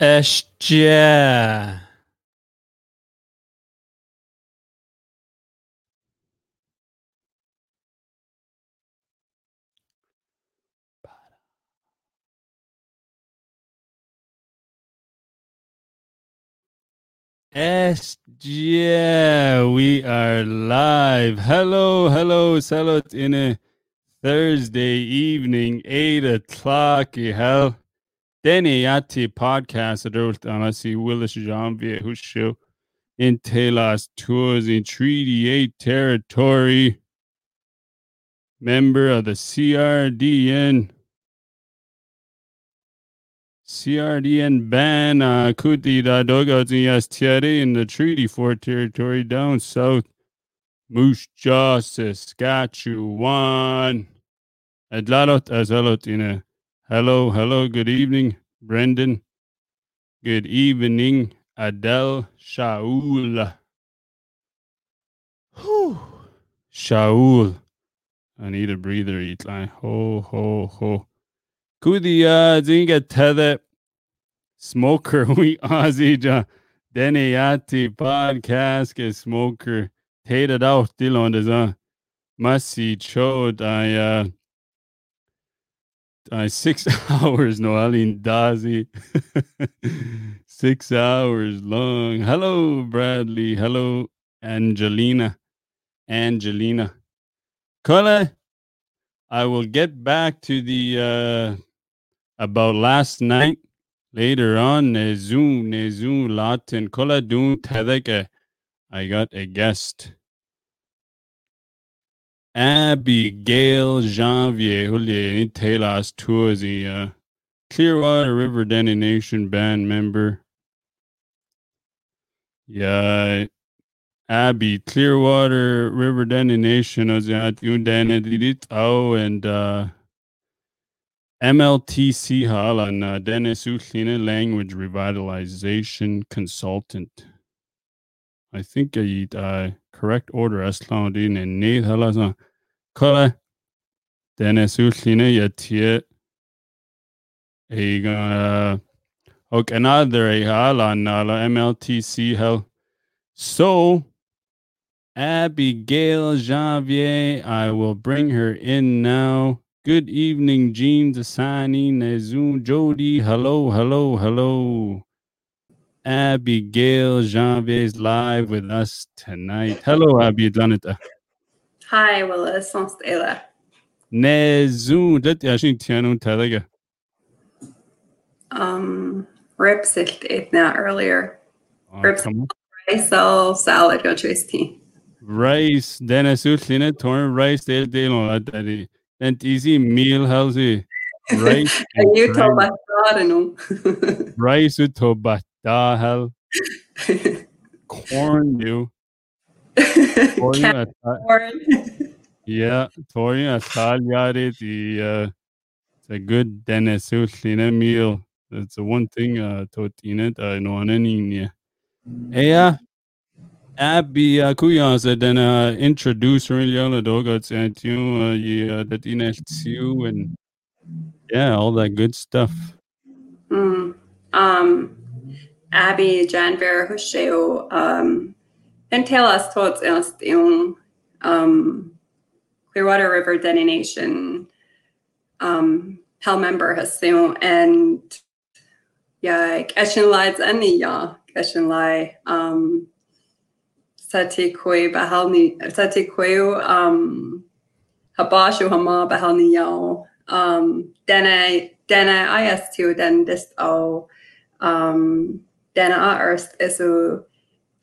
Estia, we are live. Hello, hello, salut in a Thursday evening, 8 o'clock. Hell, Deniati podcast, Anasi Willis Janvier, who show in Telas tours in Treaty 8 territory, member of the CRDN. CRDN ban uh, da Dogos in the Treaty 4 territory down south. Moose Jaw, Saskatchewan. Adlalot Azalot in hello, hello, good evening, Brendan. Good evening, Adele Shaul. Whew. Shaul. I need a breather, eat line. Ho, ho, ho. Kudia Zinga Tether Smoker We Ozzy Deniati Podcast ke Smoker Tated out Dillon des un Masi Chod I uh I six hours no Aline Dazi six hours long. Hello Bradley. Hello Angelina. Angelina. Kole, I will get back to the uh about last night. Later on, Nezu, Nezu, Latin, Koladun, Tedeke. I got a guest. Abigail Janvier, Julie Telas Tours, the uh, Clearwater River Dene Nation band member. Yeah, Abby Clearwater River Dene Nation, was and uh, MLTC Halan, uh, Dennis Utlina, language revitalization consultant. I think I uh, correct order Aslaudin and Nate Halazan. Kola Dennis Utlina Yatia. A uh, okay, another a Halan, MLTC Hell. So, Abigail Janvier, I will bring her in now. Good evening, Jean Asani, Nezun, Jody. Hello, hello, hello. Abigail Janvier is live with us tonight. Hello, Abby Danita. Hi, Willis. Stella. Nezun, det är inte jag talaga. Um, Rips it now earlier. Ah, oh, Rips rice salad go chase tea. Rice, Then Dennis Utlina, torn rice, del del on that and easy meal healthy rice you no rice with tobata hell? Corn you. Corn yeah corn a salyare the uh it's a good Dennis Utlina meal. That's the one thing uh totina I know any yeah Abby Kuya said then uh, introduce really the dog and you uh, yeah that in and yeah all that good stuff. Mm. Um, Abby Janvier Husheo um and us thoughts else um Clearwater River Nation um Hell member has and yeah Keshin lights and yeah Keshin lie um Sati kwe bahalni sati kweo um habashu hama bahalni yao um dene dene is2 den dist o um dene a earth isu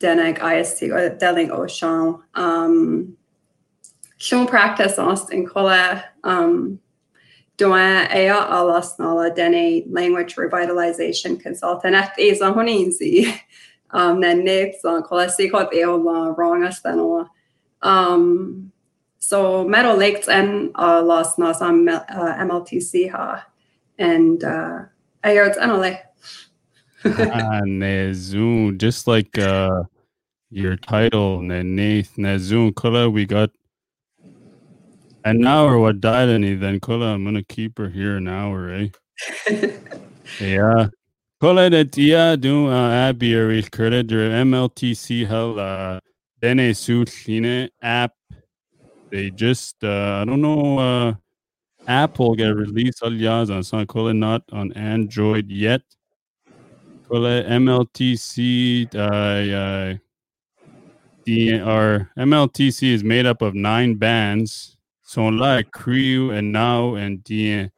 denig is2 or deling sean um Sean practice ost in kola um doa ea alas nala dene language revitalization consultant at is a honinzi um, na nix an cholesterol chod é lá rangas den lá. Um, so metal lakes and uh, las nas uh, MLTC ha and uh, ayards anole. Nezu, just like uh, your title, Nath Nezu Kula, we got an hour. What died any then Kula? I'm gonna keep her here an hour, eh? yeah. Kola de tia do abi er credit der MLTC hell uh bene suit app. They just uh I don't know uh Apple get released alias on call it not on Android yet. It MLTC uh, uh the our MLTC is made up of nine bands. So like Crew and Now and the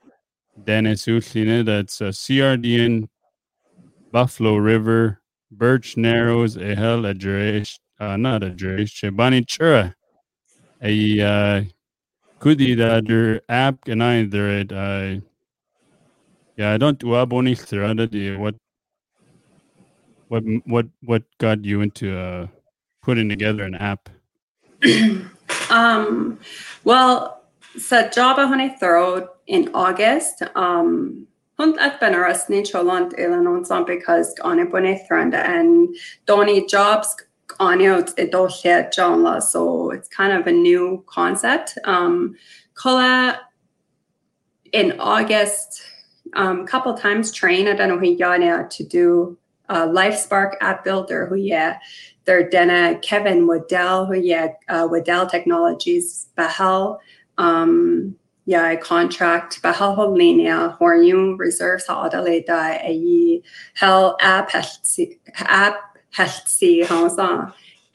Dennis Utlina, that's uh, CRDN, Buffalo River, Birch Narrows, Ehel Adresh, uh, not Adresh, Chebani Chura, a Kudi their app and I there uh, yeah, I don't do aboni what what what what got you into uh putting together an app? um, well, sa job a thorough in August. Um, Hunt at Benaras ni cholant ilan on because on it thranda and Donny jobs on out it do John la so it's kind of a new concept. Um Kola in August um couple times train I don't know who to do a LifeSpark app builder who yeah they're Dana Kevin Waddell, who yeah, uh, Waddell Technologies, Bahal, um, yeah, contract Bahal Holenia, Hornium Reserve sa Adelaida, a Hell app app Helsey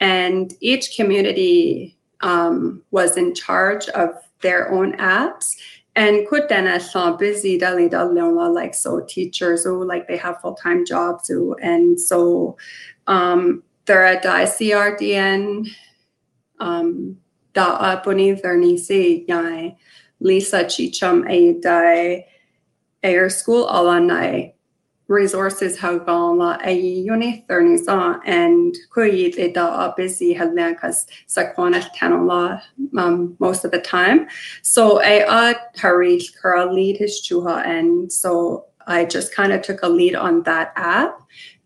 and each community um, was in charge of their own apps and could then saw busy dali like so teachers who like they have full-time jobs who and so um they're at ICRDN um, da apuni vernisi yai Lisa Chichum a die air school alumni resources have gone la a uni thernisa and kuyi they da busy had because sakwana tanola um most of the time. So I uh hurried her lead his chuha and so I just kind of took a lead on that app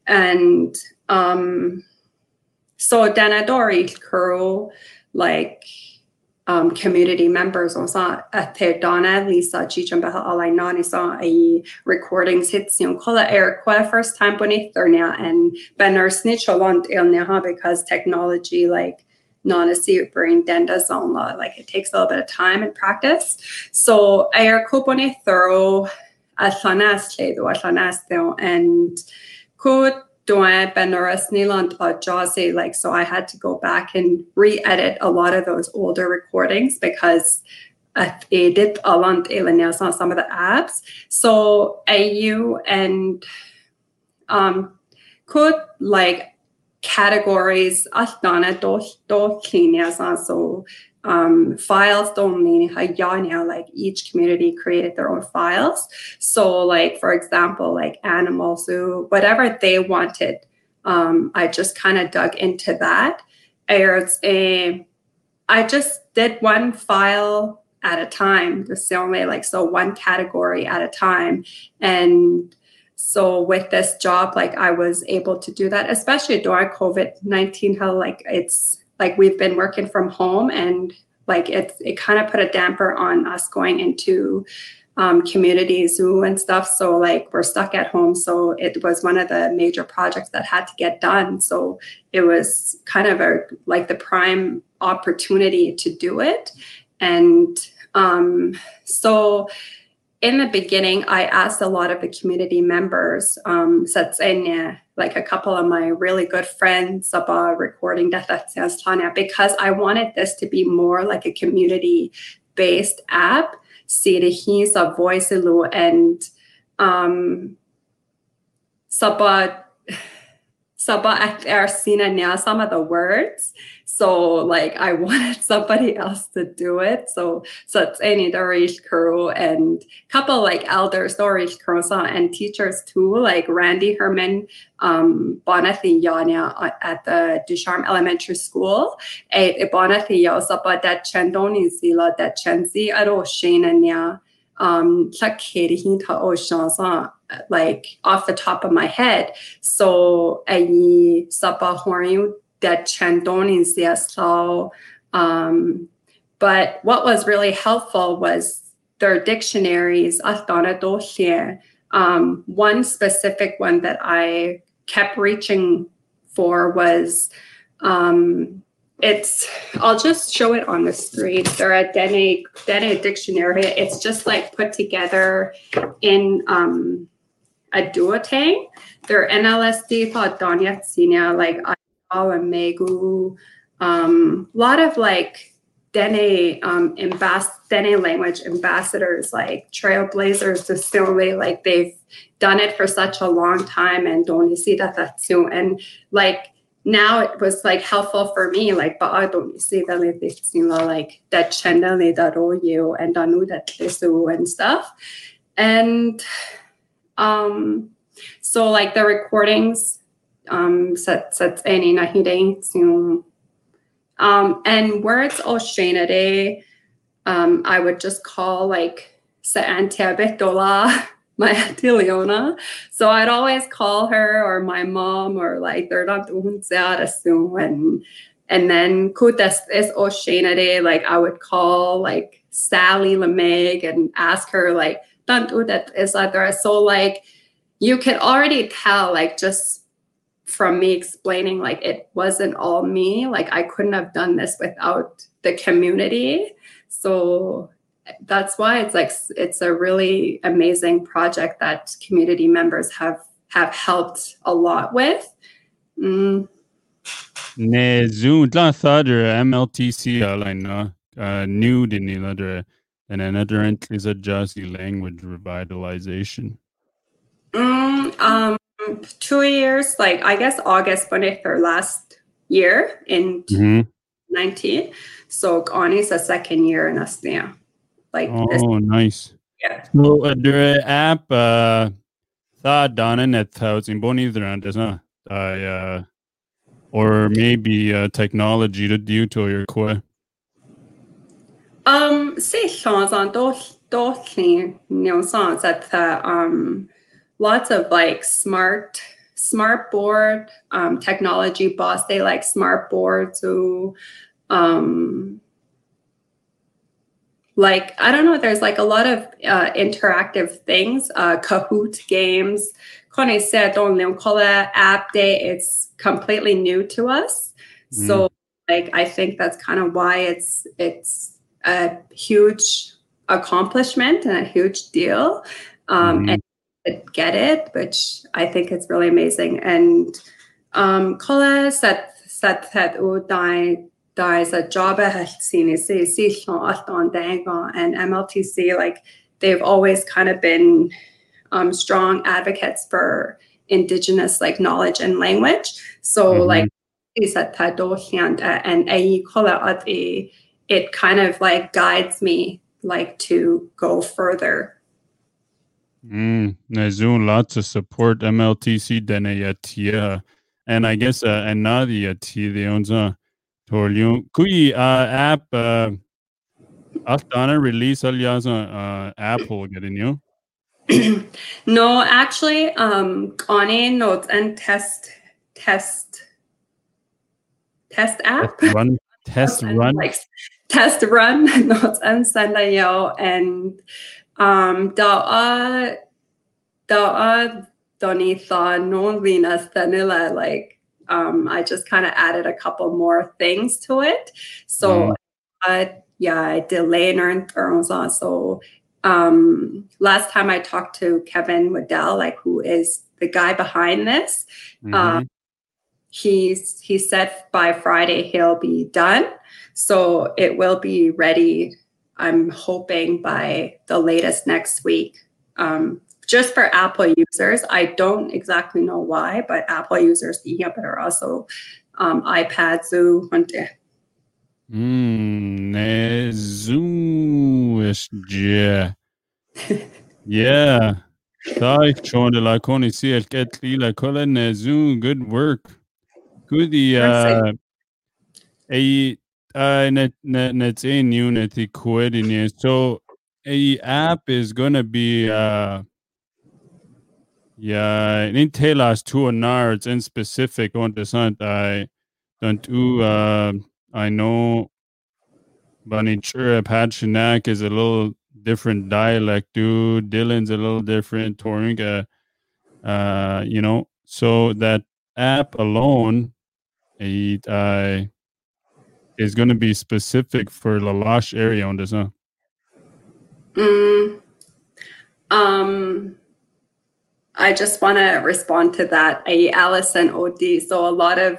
and um so Danadori Kuro, like um, community members on sa athe donna Lisa chicham baha alai nani a recordings hits yung kola air kwa first time boni thurnia and benar snitcholont il because technology like non brain denda zone like it takes a little bit of time and practice. So air kopone thorough athanas and could Like so I had to go back and re-edit a lot of those older recordings because I did a lot on some of the apps. So AU and um could like categories do so um, files don't mean now like each community created their own files. So like for example like animal zoo whatever they wanted um, i just kind of dug into that. It's a i just did one file at a time just only like so one category at a time. And so with this job like i was able to do that especially during covid-19 how like it's like we've been working from home and like it it kind of put a damper on us going into um, community zoo and stuff. So like we're stuck at home. So it was one of the major projects that had to get done. So it was kind of a like the prime opportunity to do it. And um, so in the beginning, I asked a lot of the community members, um, like a couple of my really good friends about recording Tanya because I wanted this to be more like a community based app. See the he's a voice and um Saba Saba at some of the words so like I wanted somebody else to do it. So so it's any Dorish Kuro and couple like elders Dorish Kurosa and teachers too, like Randy Herman um Bonathi Yanya at the Ducharme Elementary School. A Bonathi Yosapa that Chandoni Zila that Chenzi Aro Shane um like off the top of my head. So I sapa horiu that Chandonis, yes. So, um, but what was really helpful was their dictionaries, um, one specific one that I kept reaching for was um, it's I'll just show it on the screen. They're a Dene Dene dictionary. It's just like put together in um, a duotang. They're NLSD Donyat Senior, like Al and Megu. Um, a lot of like Dene um ambas- Dene language ambassadors, like trailblazers distillery, like they've done it for such a long time and don't you see that too. And like now it was like helpful for me, like but I don't see that like that channel that you and anu that and stuff. And um so like the recordings um set sets any nahide um and words o day um I would just call like sa antiabetola my auntie Leona. So I'd always call her or my mom or like they're not and and then kutas is Oshana like I would call like Sally Lemeg and ask her like that is. So like you could already tell like just from me explaining like it wasn't all me like i couldn't have done this without the community so that's why it's like it's a really amazing project that community members have have helped a lot with. Mm. Ne Zoom la thader MLTC alina uh, new din another and another is a Jazzy language revitalization. Mm, um, two years, like I guess August when it their last year in mm-hmm. 19. So on is a second year in Asnia. Like oh, this. nice. Yeah. So uh, the app uh thought done in it thousand boni does not I uh or maybe uh, technology to do to your core. Um, say songs on those those new songs that uh, um lots of like smart smart board um technology boss they like smart boards who um like i don't know there's like a lot of uh, interactive things uh, kahoot games Connie said don't app day it's completely new to us mm. so like i think that's kind of why it's it's a huge accomplishment and a huge deal um, mm. and get it which i think is really amazing and um, Kola said said that there's a job at and MLTC, like they've always kind of been um, strong advocates for indigenous like knowledge and language. So mm-hmm. like and it kind of like guides me like to go further. Mm, lots of support MLTC dene and I guess uh, and Nadia T the uh Kui uh, app uh, Astana release alias uh, Apple getting you? no, actually, um, on a notes and test test test app. Test run test run like test run notes and send a yo and um da uh da uh donitha non venus danila like um, I just kind of added a couple more things to it. So, mm. uh, yeah, I delay and on. So, um, last time I talked to Kevin Waddell, like who is the guy behind this, mm-hmm. um, he's he said by Friday he'll be done. So it will be ready. I'm hoping by the latest next week. Um, just for Apple users. I don't exactly know why, but Apple users yeah, but are also um, iPad Zoo. Mm, Zoom yeah. yeah. Taik chonde la koni si el ket la kola ne Zoom good work. Good uh a uh net net net in unit the so a app is gonna be uh Ja, in telas tu nards in specific on the sant I don't do uh I know sure Pachinak is a little different dialect too. Dillon's a little different. Toringa, uh, you know, so that app alone, it uh, is going to be specific for La Loche area on this, huh? Mm, um, I just want to respond to that. A Allison OD. So a lot of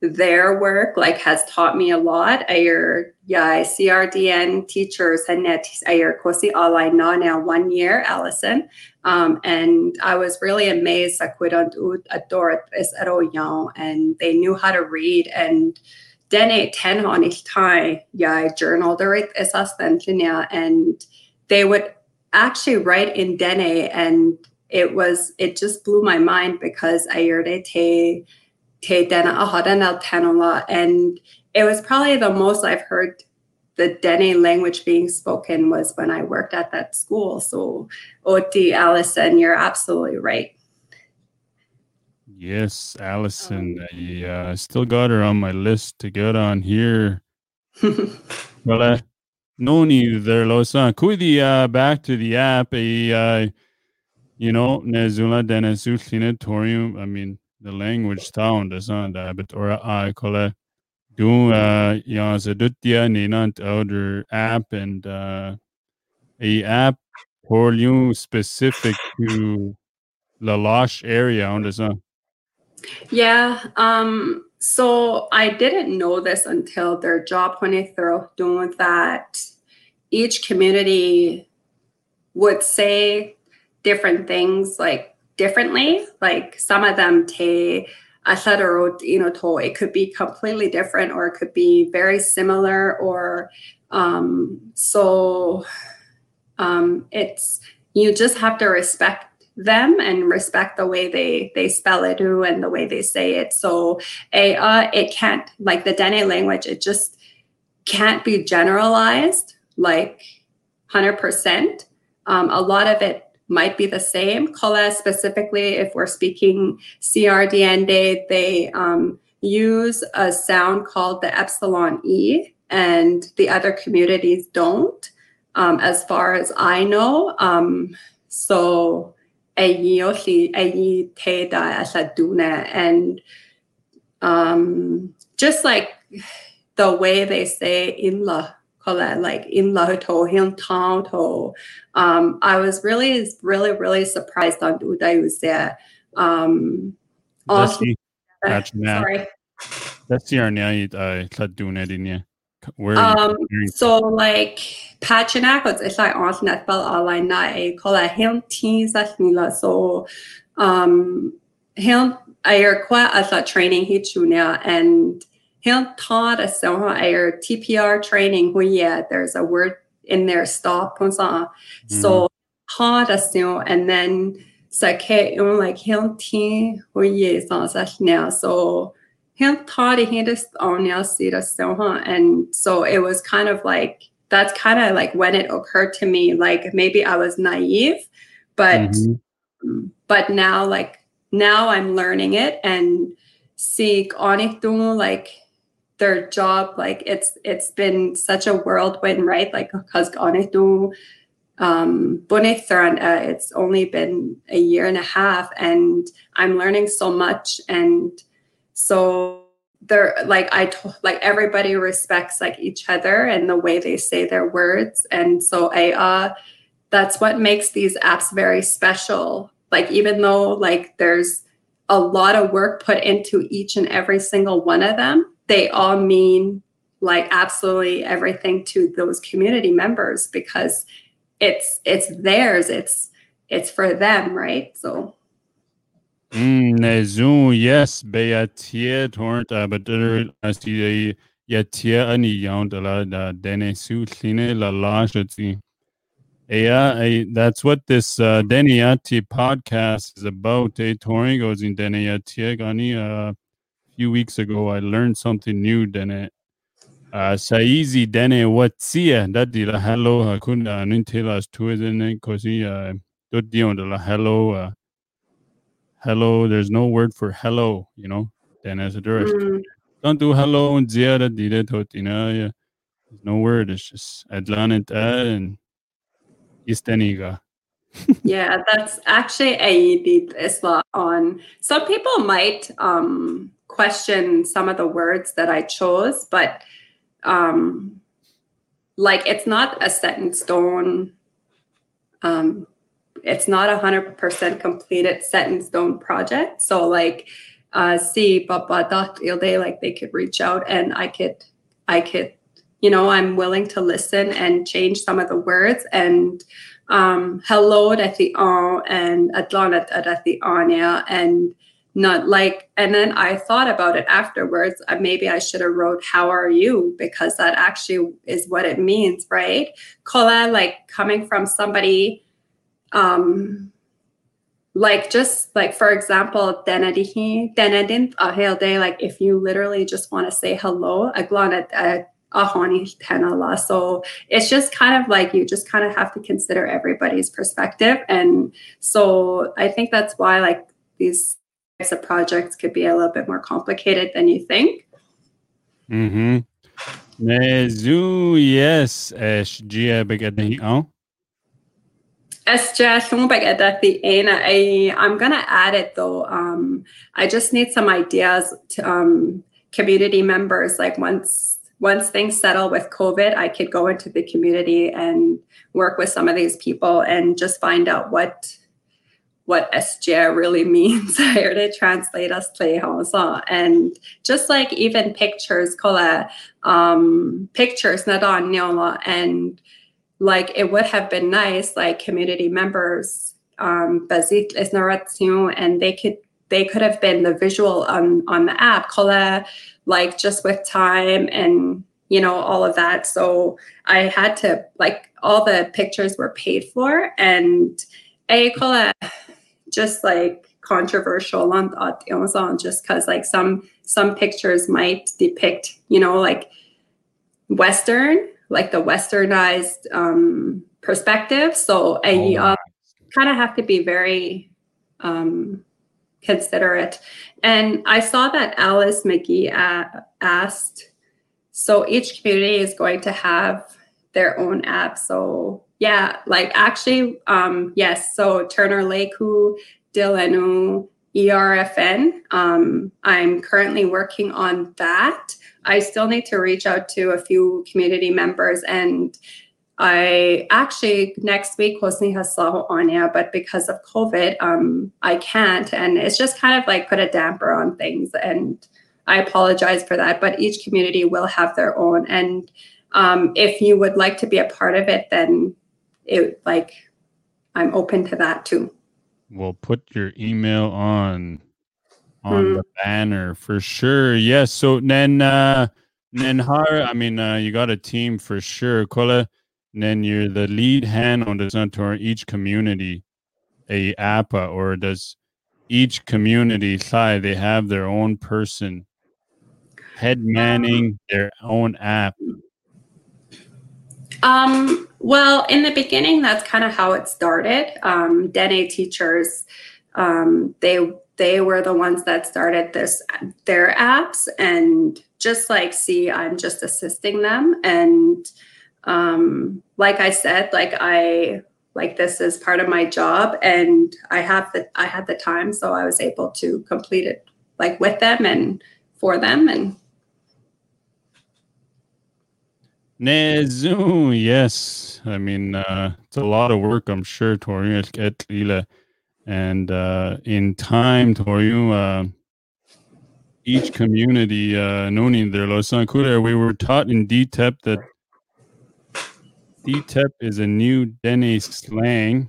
their work like has taught me a lot. Ayer yeah, CRDN teachers and net ayer kosi online now one year, Allison. Um, and I was really amazed and they knew how to read and dene ten on each time, yeah, journal the right is and they would actually write in Dene and it was it just blew my mind because I heard te te Dena ahadana tanola and it was probably the most I've heard the Dene language being spoken was when I worked at that school. So Oti Allison, you're absolutely right. Yes, Allison. Um, I uh, still got her on my list to get on here. well, uh, no need there, Losan. Kui uh, back to the app. A, uh, you know, Nezula Denesutlinatorium. I mean, the language is on that, but or I call it do uh so ninant other app and uh a app for you specific to La Loche area on the zone. Yeah, um so I didn't know this until their job when they throw doing that each community would say different things like differently. Like some of them te asadaro, you know, it could be completely different or it could be very similar or um so um it's you just have to respect them and respect the way they they spell it and the way they say it. So a uh, it can't like the Dene language, it just can't be generalized like 100%. Um, a lot of it might be the same. Kola specifically, if we're speaking CRDN day, they um, use a sound called the epsilon E, and the other communities don't, um, as far as I know. Um, so and um, just like the way they say inla like in Lahoto, Hill Town, um, I was really, really, really surprised on Udayuse. Um. Sorry. That's your night. I cut doing it in you. Where um, so like Pachinakos it's like on net bell online na a call a him teens that nila so um him I require as a training he and he'll taught us so our TPR training where yeah, there's a word in there stop mm-hmm. so taught us you know, and then sake you like he'll team where yeah now so he'll taught he just on now see us so and so it was kind of like that's kind of like when it occurred to me like maybe I was naive but mm-hmm. but now like now I'm learning it and seek on it like their job like it's it's been such a whirlwind right? Like because um it's only been a year and a half and i'm learning so much and so they're like i t- like everybody respects like each other and the way they say their words and so i uh that's what makes these apps very special. Like even though like there's a lot of work put into each and every single one of them they all mean like absolutely everything to those community members because it's it's theirs. It's it's for them right? So. Mm, yes. Laje yeah, that's what this uh, Deniati podcast is about. Eh, touring goes in Deniati gani uh few weeks ago, I learned something new. Dene, uh, saizi dene watsia dadi la hello hakunda nintelas tu dene kosi uh, dion de la hello. Uh, hello, hello. there's no word for hello, you know. Then as a tourist, mm. don't do hello and ziada dide totina. There's no word. It's just Atlantic and Isteniga. yeah, that's actually a as well on some people might um question some of the words that I chose, but um like it's not a set in stone um it's not a hundred percent completed set in stone project. So like uh see but they like they could reach out and I could I could you know I'm willing to listen and change some of the words and um, hello at the on and Atlanta at the and not like and then I thought about it afterwards. Uh, maybe I should have wrote how are you because that actually is what it means, right? Kola like coming from somebody um like just like for example denadihi denadin ahel day like if you literally just want to say hello aglana ahoni So it's just kind of like you just kind of have to consider everybody's perspective. And so I think that's why like these types of projects could be a little bit more complicated than you think. Mm-hmm. Yes, SGA Begadahi. I I'm gonna add it though. Um, I just need some ideas to um, community members. Like once once things settle with COVID, I could go into the community and work with some of these people and just find out what what SJ really means. Here to translate us playhouse. And just like even pictures kola um pictures not on and like it would have been nice like community members um and they could they could have been the visual on on the app kola like just with time and you know all of that. So i had to like all the pictures were paid for and I call it just like controversial on Amazon just because like some some pictures might depict you know like western like the westernized um perspective so I oh, uh, kind of have to be very um considerate. And I saw that Alice McGee uh, asked, so each community is going to have their own app. So yeah, like actually, um, yes. So Turnor Lake, who Dilenu, ERFN. Um, I'm currently working on that. I still need to reach out to a few community members and I actually next week Hosni Haslaho Anya, but because of COVID, um, I can't. And it's just kind of like put a damper on things. And I apologize for that. But each community will have their own. And um, if you would like to be a part of it, then it like I'm open to that too. We'll put your email on on mm. the banner for sure. Yes. So then uh Nenhar, I mean uh you got a team for sure. Kola then you're the lead hand on the Centaur each community a APA or does each community side they have their own person head manning their own app um, well in the beginning that's kind of how it started. Um, dene teachers um, they they were the ones that started this their apps and just like see i'm just assisting them. And um, like I said, like I like this is part of my job and I have the I had the time so I was able to complete it like with them and for them and Nezu, yes. I mean, uh, it's a lot of work, I'm sure, Tori, and uh, in time, Tori, uh, each community, uh, Noni, there, we were taught in DTEP that DTEP is a new Dene slang.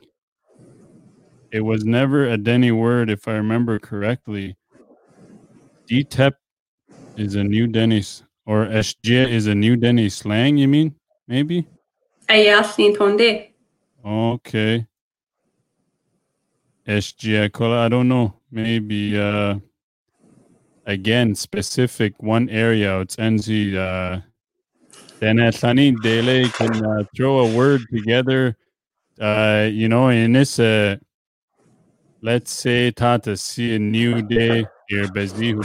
It was never a Dene word, if I remember correctly. DTEP is a new Dene, or SJ is a new Dene slang, you mean? Maybe? I asked in Tondi. Okay. SJ, I don't know. Maybe, uh, again, specific one area. It's NZ, uh, then uh, Dele can uh, throw a word together. Uh, you know, in this, uh, let's say, Tata see a new day here, Bezdi.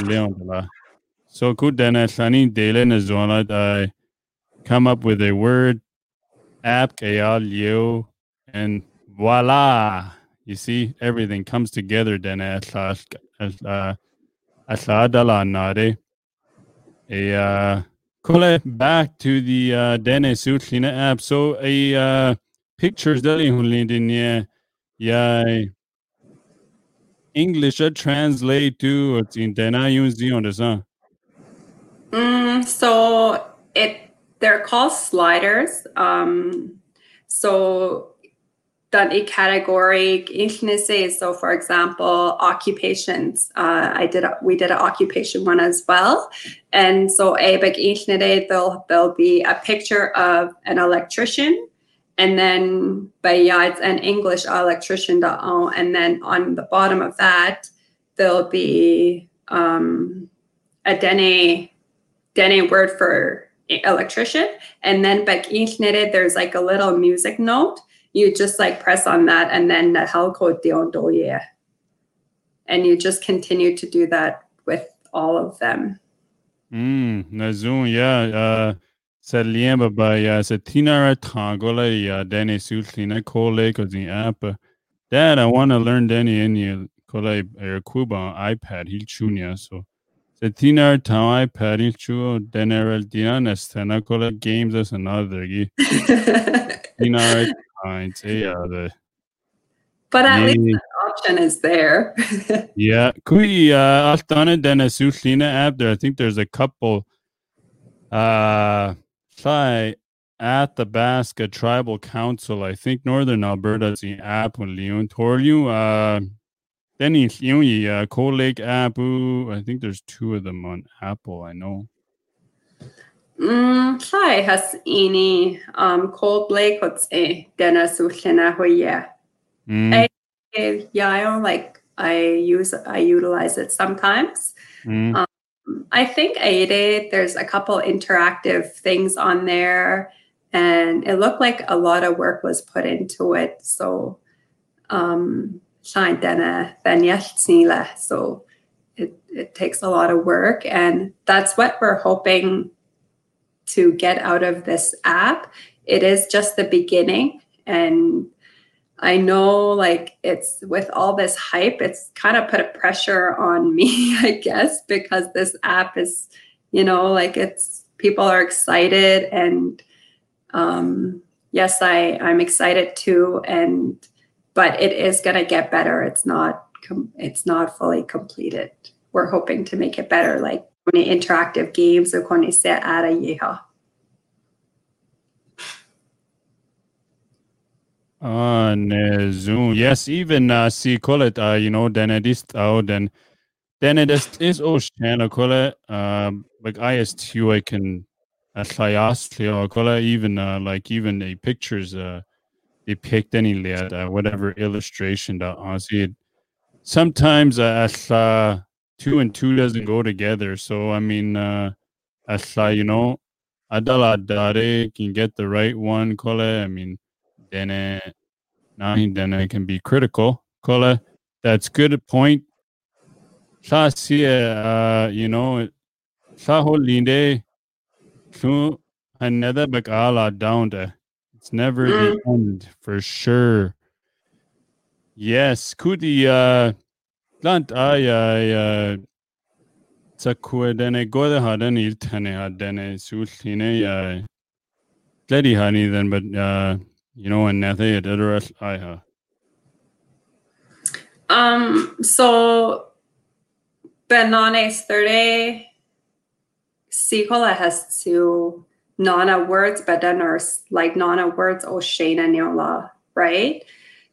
So could then uh, Sunny Dele Nazwana uh, come up with a word app Kayal and voila. You see everything comes together then at nare. A uh Kole back to the uh dene sutlina app. So a uh pictures dali hunlin din yeah English translate to in dena yun on Mm, so it they're called sliders. Um, so done a category intimacy. So for example, occupations. Uh, I did a, we did an occupation one as well. And so a big intimacy, there'll there'll be a picture of an electrician and then by yeah, it's an English electrician and then on the bottom of that there'll be um, a dene Dene word for electrician. And then back internet, there's like a little music note. You just like press on that and then the helco doye. And you just continue to do that with all of them. Mm, Nazun, yeah. Uh sa lien ba ba ya sa tinara tangola ya dene sutlina kole ko the app. Dad, I want to learn Dene in you kole er kuba iPad hil chunya so Cetina tamai parichu deneral dian estena cola games as another gi. Tina kinds a But at least the option is there. yeah. Kui uh altana den a sutlina app there. I think there's a couple uh try the Basque Tribal Council. I think Northern Alberta's the app when Leon told Denny Xiongyi, uh, Cold Lake Apu. I think there's two of them on Apple. I know. Mm, Sai has any um Cold Lake what's a Dena Sushina Hoya. Yeah, I don't like I use I utilize it sometimes. Mm. Um, I think Aide, there's a couple interactive things on there, and it looked like a lot of work was put into it. So um shine dana uh, So it, it takes a lot of work. And that's what we're hoping to get out of this app. It is just the beginning. And I know like it's with all this hype, it's kind of put a pressure on me, I guess, because this app is, you know, like it's people are excited and um yes, I I'm excited too. And but it is going to get better. It's not it's not fully completed. We're hoping to make it better, like when interactive games or when se ara yeha. On uh, Zoom, yes, even uh, see call it, uh, you know, then it is out, then then it is is ocean, call it, um, like ISTU, I can, uh, call it, even uh, like even the pictures, uh, depict any uh, whatever illustration that honestly sometimes uh, uh, two and two doesn't go together. So I mean uh as uh, you know adala dare can get the right one kole. I mean then uh, then it can be critical. Kole. That's good point. Sa uh you know sa ho linde another bakala down there. It's never the mm. end for sure. Yes, kudi uh lant ay ay uh sa kuedene gode haden iltane hadene sultine ya lady honey then but uh you know and nethe adras I um so benane thirty Sikola has to Nana words, but then there's like Nana words or Shane and Yola, right?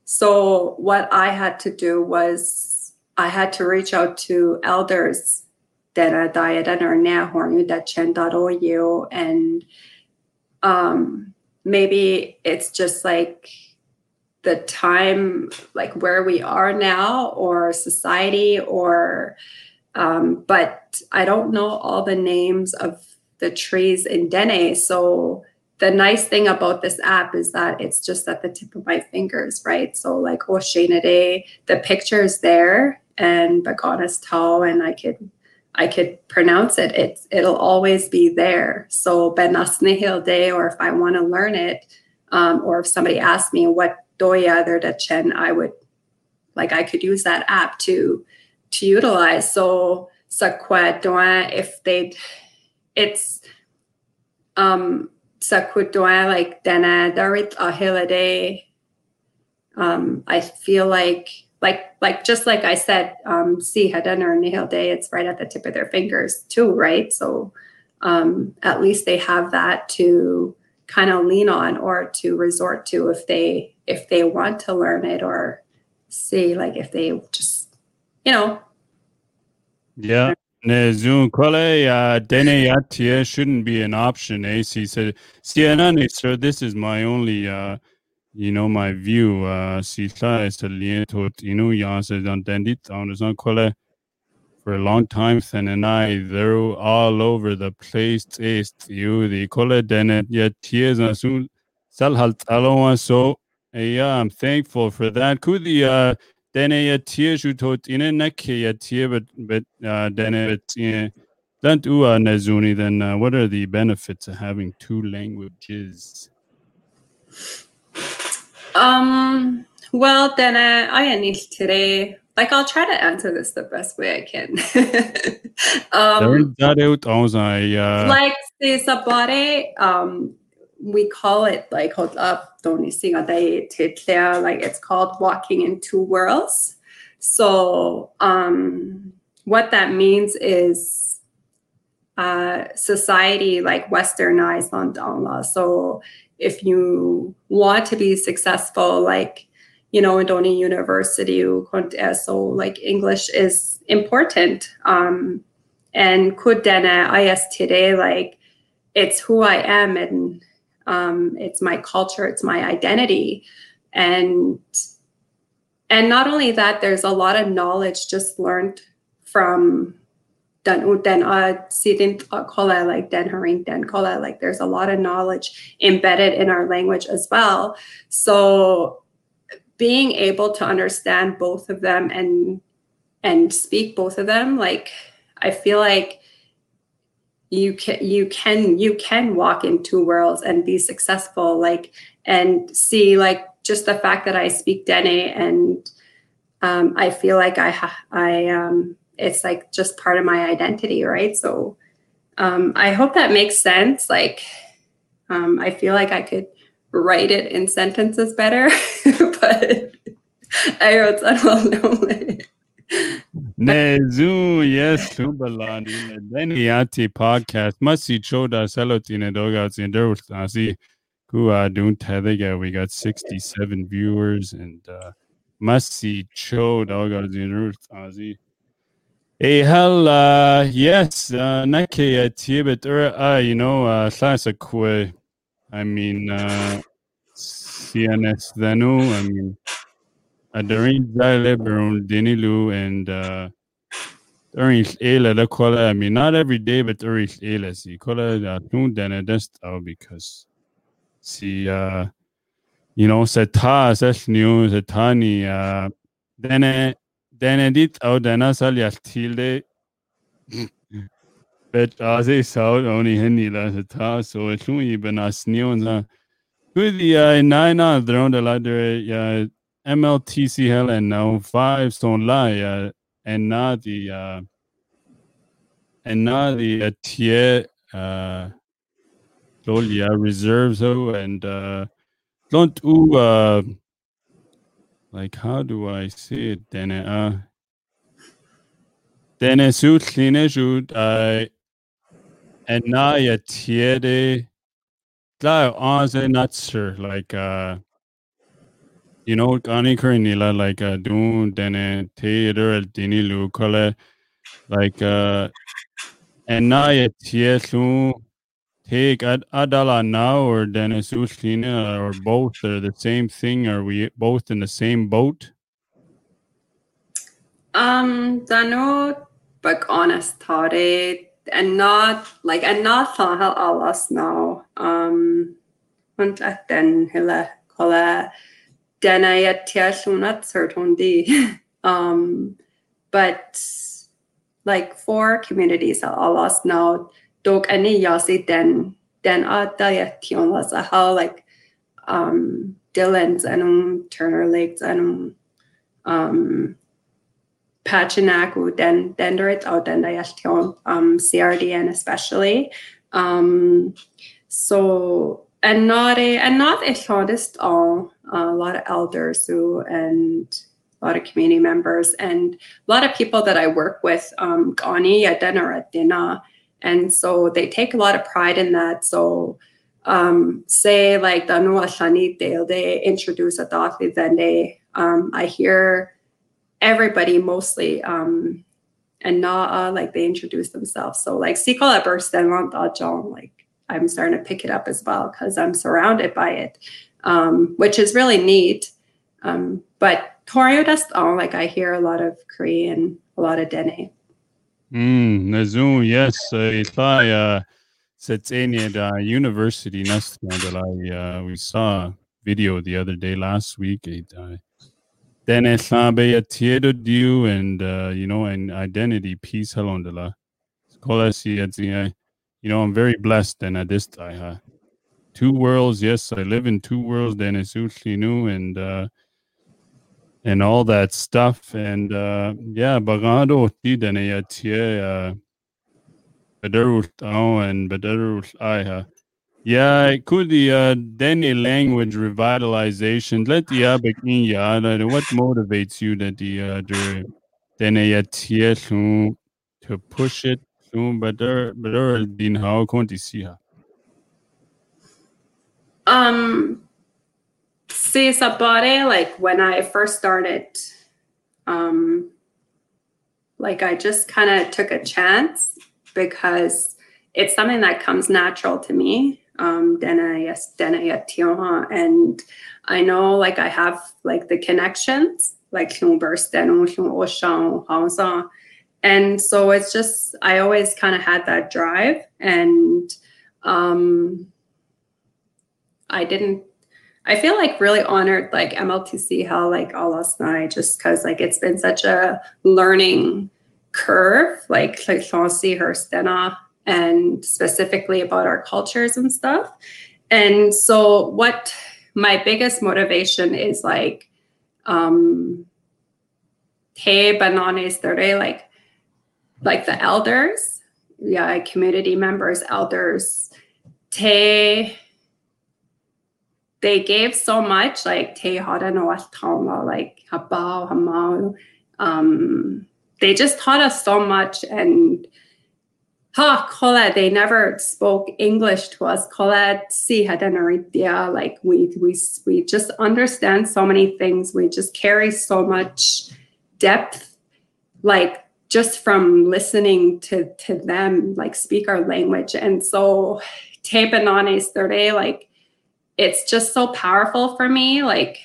So what I had to do was I had to reach out to elders that are are now horny that chen.oyu and um maybe it's just like the time like where we are now or society or um but I don't know all the names of the trees in Dene. So the nice thing about this app is that it's just at the tip of my fingers, right? So like Oshenade, the picture is there and Bagonas Tau, and I could I could pronounce it. It's it'll always be there. So Benasnihil Day, or if I want to learn it, um, or if somebody asks me what doya there that chen I would like I could use that app to to utilize. So Sakwa if they it's um Sakwa like Dana Darit Ahilade. Um I feel like like like just like I said, um see Hadan or Nihil Day, it's right at the tip of their fingers too, right? So um at least they have that to kind of lean on or to resort to if they if they want to learn it or see like if they just you know yeah shouldn't be an option ac said cnn sir this is my only uh you know my view uh ya for a long time then and i they're all over the place is you the kole dene yatia soon sal halt alone so yeah i'm thankful for that. Kudi uh dene ya tia shu to ine na ke ya tia but but uh dene but don't do uh nezuni then uh, what are the benefits of having two languages? Um well then i need today. Like I'll try to answer this the best way I can. um, uh, like the sabare, um, we call it like hold up don't sing a day like it's called walking in two worlds. So um what that means is uh society like westernized on so if you want to be successful like you know in Doni University so like English is important. Um and could kudena is today like it's who I am and um, it's my culture it's my identity. And and not only that there's a lot of knowledge just learned from dan dan uh sidin kola like den haring den kola like there's a lot of knowledge embedded in our language as well. So being able to understand both of them and and speak both of them like i feel like you can you can you can walk in two worlds and be successful like and see like just the fact that I speak Dene and um, I feel like I I um, it's like just part of my identity, right? So um, I hope that makes sense. Like um, I feel like I could write it in sentences better, but I wrote that. Nezu, yes, Subalani, Deniati podcast. Masi Choda Selotine Dogouts Derwasi, who are doing Tethega. We got 67 viewers and uh Masi Cho Dogouts in Derwasi. Hey, hell, yes, uh, Nake Tibet, or, uh, you know, uh, Sasa Kwe. I mean, uh, CNS Thenu, I mean, during Zyle Dinilu and uh during Ela the kola I mean not every day but during Ela see kola da tun dana dest out because see uh you know sa ta sa new sa tani uh dana dana dit out dana sal ya tilde. But as a sound only henny la sa ta so it's only been a snew and with the uh nine on the round the ladder yeah MLTC Helen now five stone lie uh, and not the uh, and not the uh, tier uh Lolia reserves oh and uh don't do uh like how do I say it then uh then a suit clean I and now a tier de not sure like uh you know kani nila like uh dun dene theater el dini lu kole like uh and now it tiesu take ad adala now or dene suslina or both are the same thing. Are we both in the same boat? Um dano but honest thought and not like and not how alas now. Um and then hila kola denna tiashunat certainty. um, but like for communities alas now dog any yasi then then a daya tion was a how like um Dillon's and Turnor Lakes and um Pachinaku den dendrit out dendayashtion um CRDN especially. Um so and not a and not a shortest all uh, a lot of elders who and a lot of community members and a lot of people that I work with um Gani and so they take a lot of pride in that. So um, say like the Noa Shani they introduce a Dathi, then they um, I hear everybody mostly um and Naa like they introduce themselves. So like Sikola Bursten John, like I'm starting to pick it up as well because I'm surrounded by it. Um, which is really neat. Um, but Torio all like I hear a lot of Korean, a lot of Dene. Mm, Nazoo, yes, uh, uh Setzenia uh, University Nastandalai. Uh, we saw a video the other day last week. Uh, then Eslabe Tiedo Diu and uh, you know and identity peace halondala. You know, I'm very blessed and at this time. Two worlds, yes, I live in two worlds, then it's new and uh and all that stuff. And uh yeah, Bagado Tidane uh Bedarul and Bedarul Iha. Yeah, could the uh, Dene language revitalization. Let the Abakin ya what motivates you that the uh Dene to push it soon better better din how siha. Um see sabare like when I first started um like I just kind of took a chance because it's something that comes natural to me. Um, and I know like I have like the connections, like and so it's just I always kind of had that drive and um I didn't I feel like really honored like MLTC how like all last night just because like it's been such a learning curve, like like Chauncey Herstena, and specifically about our cultures and stuff. And so what my biggest motivation is like um hey bananes like like the elders, yeah, community members, elders, te they gave so much like te hara no like um they just taught us so much and ha kola they never spoke english to us. Kola si hadanaritia like we we we just understand so many things. We just carry so much depth like just from listening to to them like speak our language. And so te bananes thirde like it's just so powerful for me like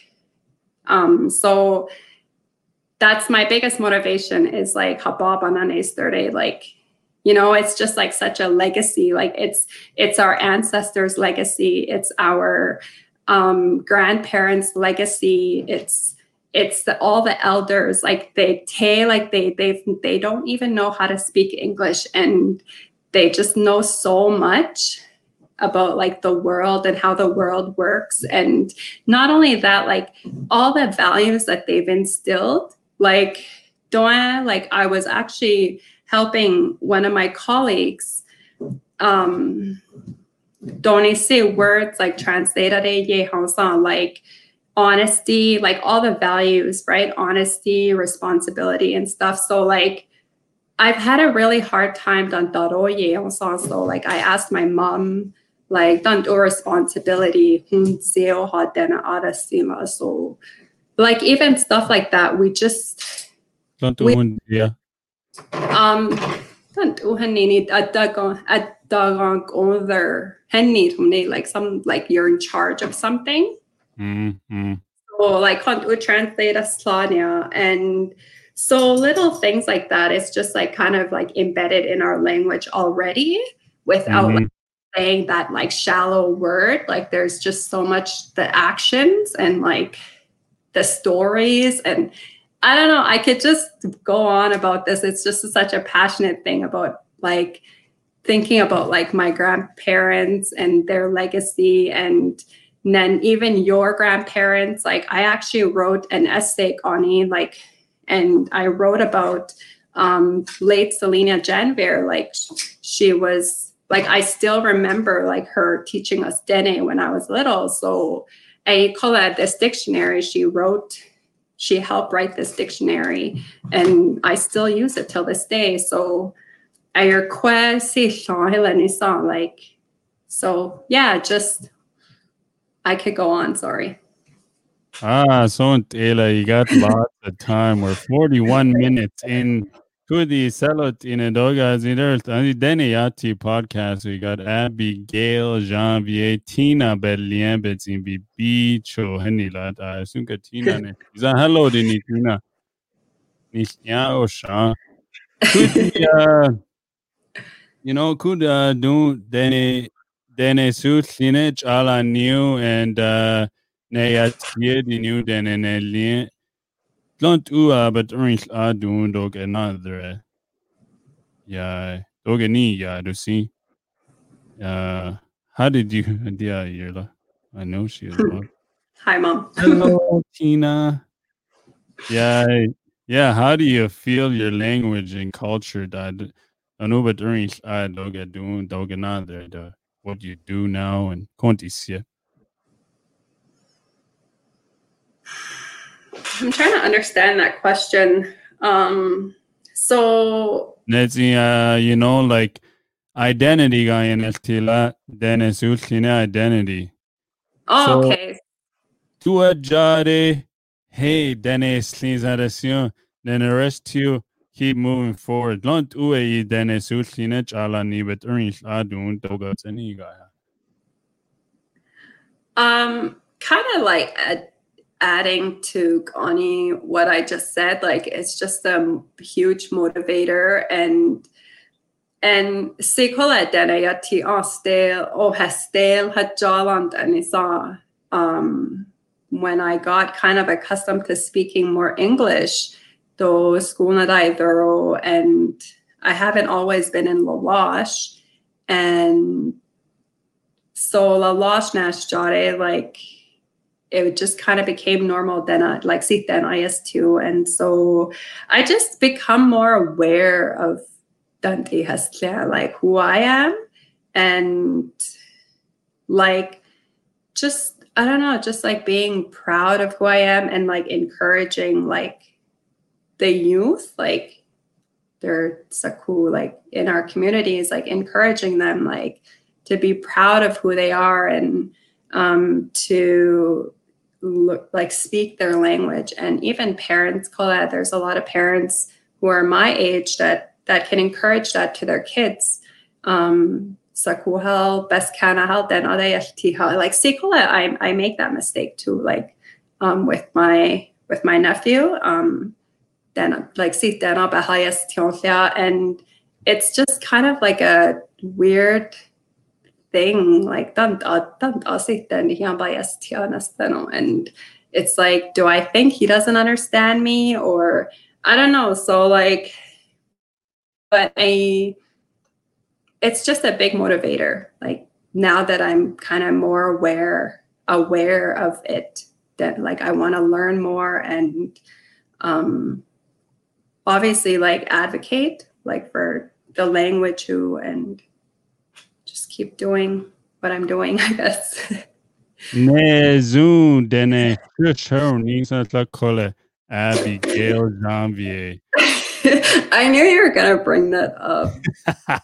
um so that's my biggest motivation is like haba bananes thirde like you know it's just like such a legacy. Like it's it's our ancestors legacy. It's our um grandparents legacy. It's it's the, all the elders like they tay like they they they don't even know how to speak english and they just know so much about like the world and how the world works. And not only that like all the values that they've instilled like, Doan, like I was actually helping one of my colleagues um don't say words like translated like honesty, like all the values, right? Honesty, responsibility and stuff. So like I've had a really hard time done so like I asked my mom like don't do responsibility so like even stuff like that we just Don't do we, yeah. Um don't do like some like you're in charge of something mm-hmm. so like we translate a slania and so little things like that it's just like kind of like embedded in our language already without mm-hmm. like, saying that like shallow word like there's just so much the actions and like the stories and I don't know, I could just go on about this. It's just such a passionate thing about like thinking about like my grandparents and their legacy and and then even your grandparents like i actually wrote an essay on it, like and i wrote about um, late selena janvier like she was like i still remember like her teaching us dene when i was little. So i call that this dictionary. She wrote she helped write this dictionary and i still use it till this day. So i request like so yeah just I could go on. Sorry. Ah, so Taylor, you got lots of time. We're 41 minutes in to the Selot in a dog as either Deniati podcast. We got Abigail, Janvier, Tina Berlien, Betsin Bibi, Cho Henilat. I assume Tina. Is that hello, Dini Tina? Nisha Osha. You know, could uh, do Deni dene su sine chala new and uh ne ya tie di new dene ne lien don't u a but orange a do dog another yeah dog ni ya to see uh how did you yeah I know she is mom. Hi mom. Hello Tina. Yeah yeah how do you feel your language and culture that I know but orange a dog do dog another what you do now and kontisie? I'm trying to understand that question. Um, so, uh, you know, like identity guy in Estila, then is identity. Oh, so, okay. Tu jare, hey, then is then the rest you keep moving forward. Don't ue dene sulline chala ni bet ernst adun doga Um, kind of like ad- adding to Gani what I just said. Like it's just a huge motivator and and sikola dene yati ostel o hestel hajaland and isa um when I got kind of accustomed to speaking more English to school thorough and I haven't always been in La Loche. And so La Loche Nash Jare, like it just kind of became normal then uh, I like see then IS2. And so I just become more aware of Dante Hestia, like who I am and like just I don't know, just like being proud of who I am and like encouraging like the youth like they're cool like in our communities like encouraging them like to be proud of who they are and um, to look like speak their language. And even parents call that there's a lot of parents who are my age that that can encourage that to their kids. Um sakuhel best kana help then like sikola I, I make that mistake too like um with my with my nephew. Um then like then up highest and it's just kind of like a weird thing like and it's like do I think he doesn't understand me or I don't know so like but I it's just a big motivator like now that I'm kind of more aware aware of it that like I want to learn more and um obviously like advocate like for the language who and just keep doing what I'm doing, I guess. Nezu dene Abigail Janvier. I knew you were gonna bring that up.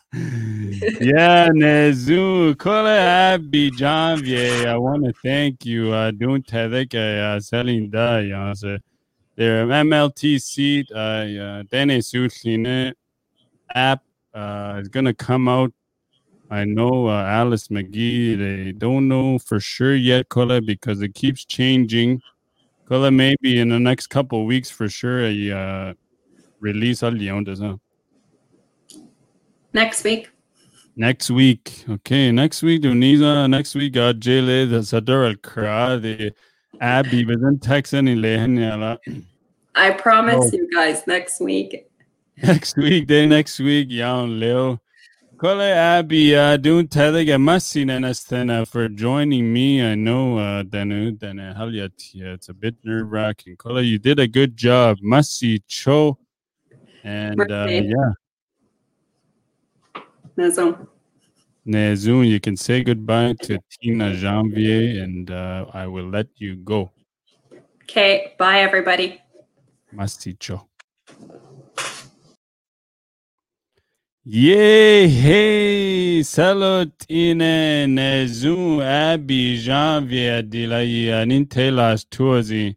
yeah, Nezu Kole Abby Janvier. I want to thank you. I don't tell uh, selling that. Their MLTC, uh, Dene Susine app uh, is going to come out. I know uh, Alice McGee, they don't know for sure yet, Kola, because it keeps changing. Kola, maybe in the next couple weeks for sure, a uh, release al Leon Next week. Next week. Okay, next week, Duniza. Next week, uh, Jele, the Sadar al Kra, the Abby, but then Texan in I promise oh. you guys next week. Next week, day next week, Jan Leo. Kole Abby, uh, doon talaga masinanastana for joining me. I know, uh, Danu, Danu, yeah, it's a bit nerve wracking. Kole, you did a good job. Masi Cho. And uh, yeah. Nazon. Nezun, you can say goodbye to Tina Janvier and uh, I will let you go. Okay, bye everybody. Masticho. Yay, hey, salut ine Nezun Abby Janvier Dilaya Nintelas Tuazi.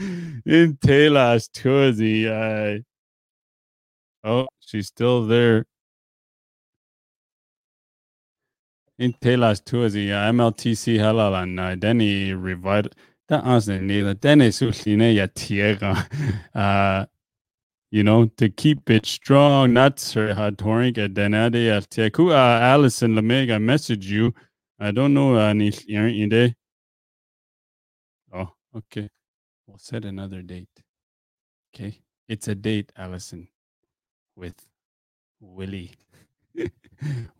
Nintelas Tuazi. Oh, she's still there. Intelas tuazi MLTC halalan uh, deni revive da asne nila deni susline ya tiega. Uh you know to keep it strong not sir hatoring denade ya teku uh Allison Lamega message you. I don't know uh ni inde oh okay. We'll set another date. Okay. It's a date Allison with Willie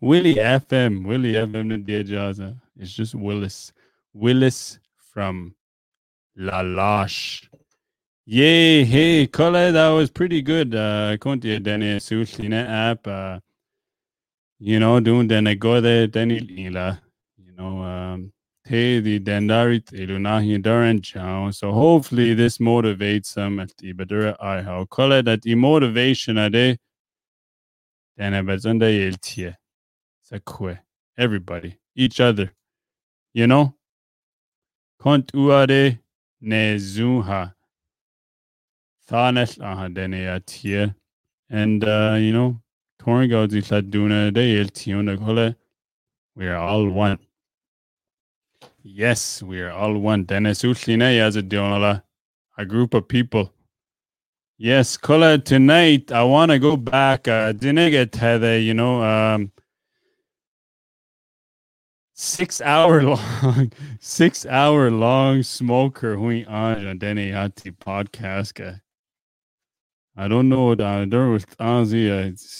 Willie FM, Willie FM the Diajaza. It's just Willis. Willis from La Loche. Yay, hey, Kole, that was pretty good. Uh, Konti Dene Suslina app. Uh, you know, doing the negode Deni Lila. You know, um, Te the Dendarit Ilunahi Duran Chow. So hopefully this motivates them at the Badura I how Kole that the motivation are they Everybody, each other. You know? Kont uare ne zuha. Thanes aha dene And, uh, you know, Torngo di Laduna de el kole. We are all one. Yes, we are all one. Dennis Usline as a dionala. A group of people Yes, Kola, tonight I want to go back. Uh, didn't get the, you know, um, six hour long, six hour long smoker hui on Dene Hati podcast. I don't know what I don't with Anzi.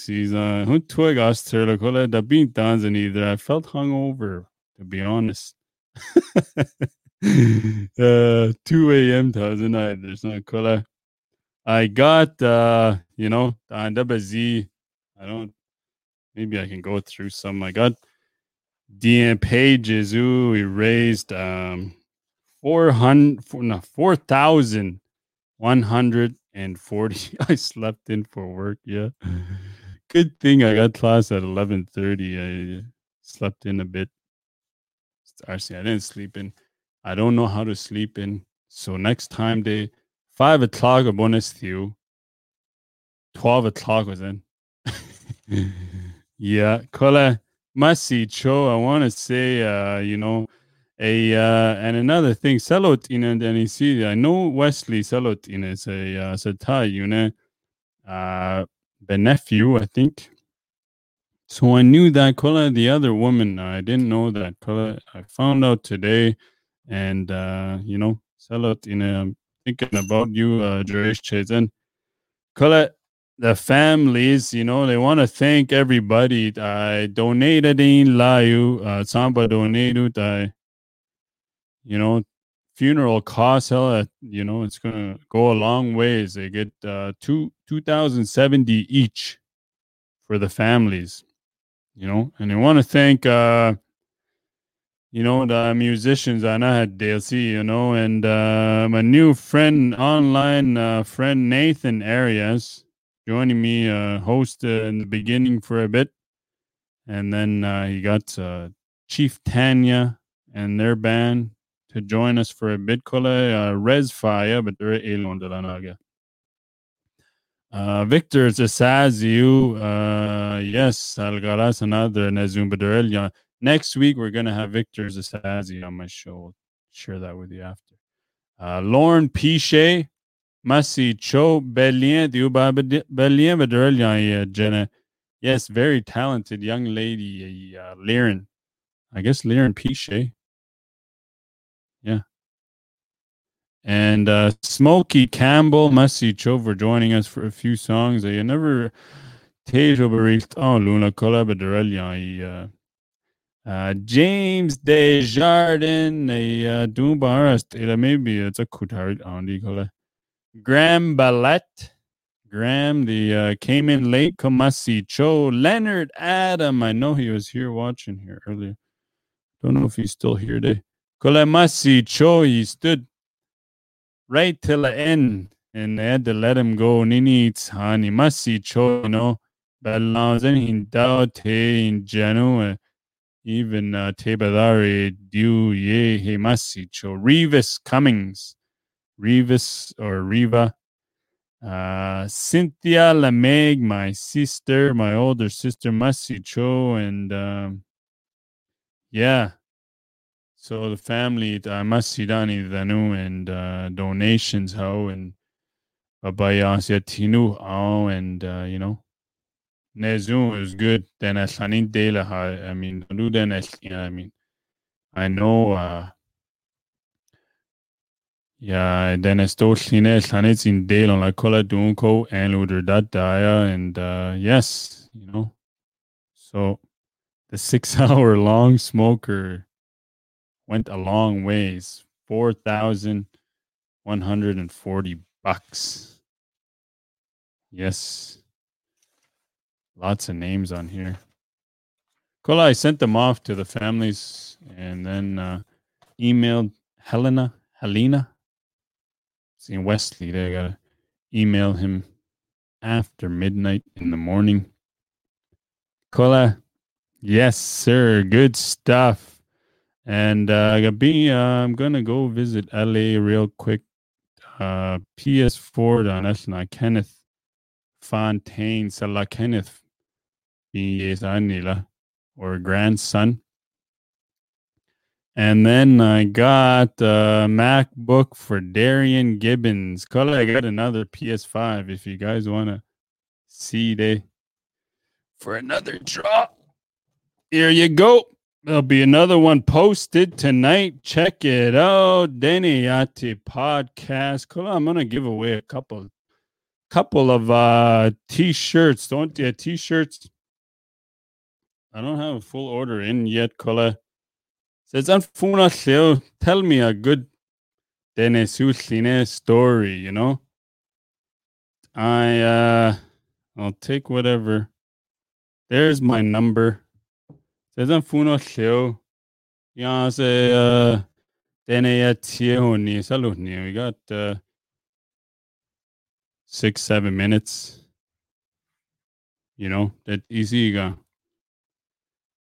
She's uh, who twig us to Kola da being dancing either. I felt hungover, to be honest. uh, 2 a.m. tonight. There's no Kola. I got uh, you know. I don't maybe I can go through some. I got DM pages. Ooh, we raised um 400 no 4,140. I slept in for work, yeah. Good thing I got class at 11:30. I slept in a bit. Actually, I didn't sleep in. I don't know how to sleep in. So next time they Five o'clock bonus you. Twelve o'clock was in. yeah, Kola Masi Cho, I want to say, uh, you know, a uh, and another thing, Celotina and see, I know Wesley Celotina is a uh, Satai, you know, uh, the nephew, I think. So I knew that Kola, the other woman, I didn't know that Kola. I found out today, and uh, you know, Celotina thinking about you, uh, Jerish Chezen. Colette, the families, you know, they want to thank everybody. I donated in Layu, uh, Samba donated, I, you know, funeral costs, hell, you know, it's going to go a long ways. They get uh, two, 2070 each for the families, you know, and they want to thank, uh, you know, the musicians and I had DLC, you know, and uh, my new friend, online uh, friend Nathan Arias, joining me, uh, host uh, in the beginning for a bit. And then uh, he got uh, Chief Tanya and their band to join us for a bit. Kole uh, Res Fire, but they're Elon de la Naga. Uh, Victor Zasaziu, uh, yes, Algaras another Nezum Bederel, Next week, we're to have Victor Zasazi on my show. I'll share that with you after. Uh, Lauren Piche, Masi Cho, Belien, Belien Jenna. Yes, very talented young lady, uh, Liren. I guess Liren Piche. Yeah. And uh, Smokey Campbell, Masi Cho for joining us for a few songs. I never Tejo Baricht oh Luna Colabadorelian uh uh James Desjardins a uh maybe it's a on the Graham Ballet Graham, the uh, came in late. Kamasi Cho, Leonard Adam. I know he was here watching here earlier. Don't know if he's still here today. Kolemasi Cho, he stood right till the end and they had to let him go. Nini Hani Masi Cho, you know, Balanzan Hindao Te in Janu, even uh, Tebadari Du Ye He Masi Cho, Revis Cummings, Revis or Riva. Uh, Cynthia Lameg, my sister, my older sister, Masi Cho, and um, yeah. So the family, uh, Masidani Danu, and uh, donations, how, and Abayasya Tinu, how, and, uh, you know, Nezu is good. Then Aslanin Dela, I mean, do then, I mean, I know, uh, ja, den er stort sine slanet sin del on la cola dunko and luder dat dia and uh, yes, you know. So the six hour long smoker went a long ways. Four thousand one hundred and forty bucks. Yes. Lots of names on here. Cola, I sent them off to the families and then uh, emailed Helena, Helena, seeing Wesley there. I gotta email him after midnight in the morning. Kola, yes, sir. Good stuff. And uh, Gabi, uh, I'm gonna go visit LA real quick. Uh, PS4 on Esna Kenneth Fontaine Sala Kenneth or grandson. And then I got a MacBook for Darian Gibbons. Color, I got another PS5 if you guys want to see they for another drop. Here you go. There'll be another one posted tonight. Check it out. Deniati podcast. Cool. I'm gonna give away a couple couple of uh t-shirts. Don't you t-shirts? I don't have a full order in yet, Kola. Says Anfuna Leo, tell me a good Denesuline story, you know? I uh I'll take whatever. There's my number. Says Anfuna Leo. Yeah, say uh Dene We got uh six, seven minutes. You know, that easy go.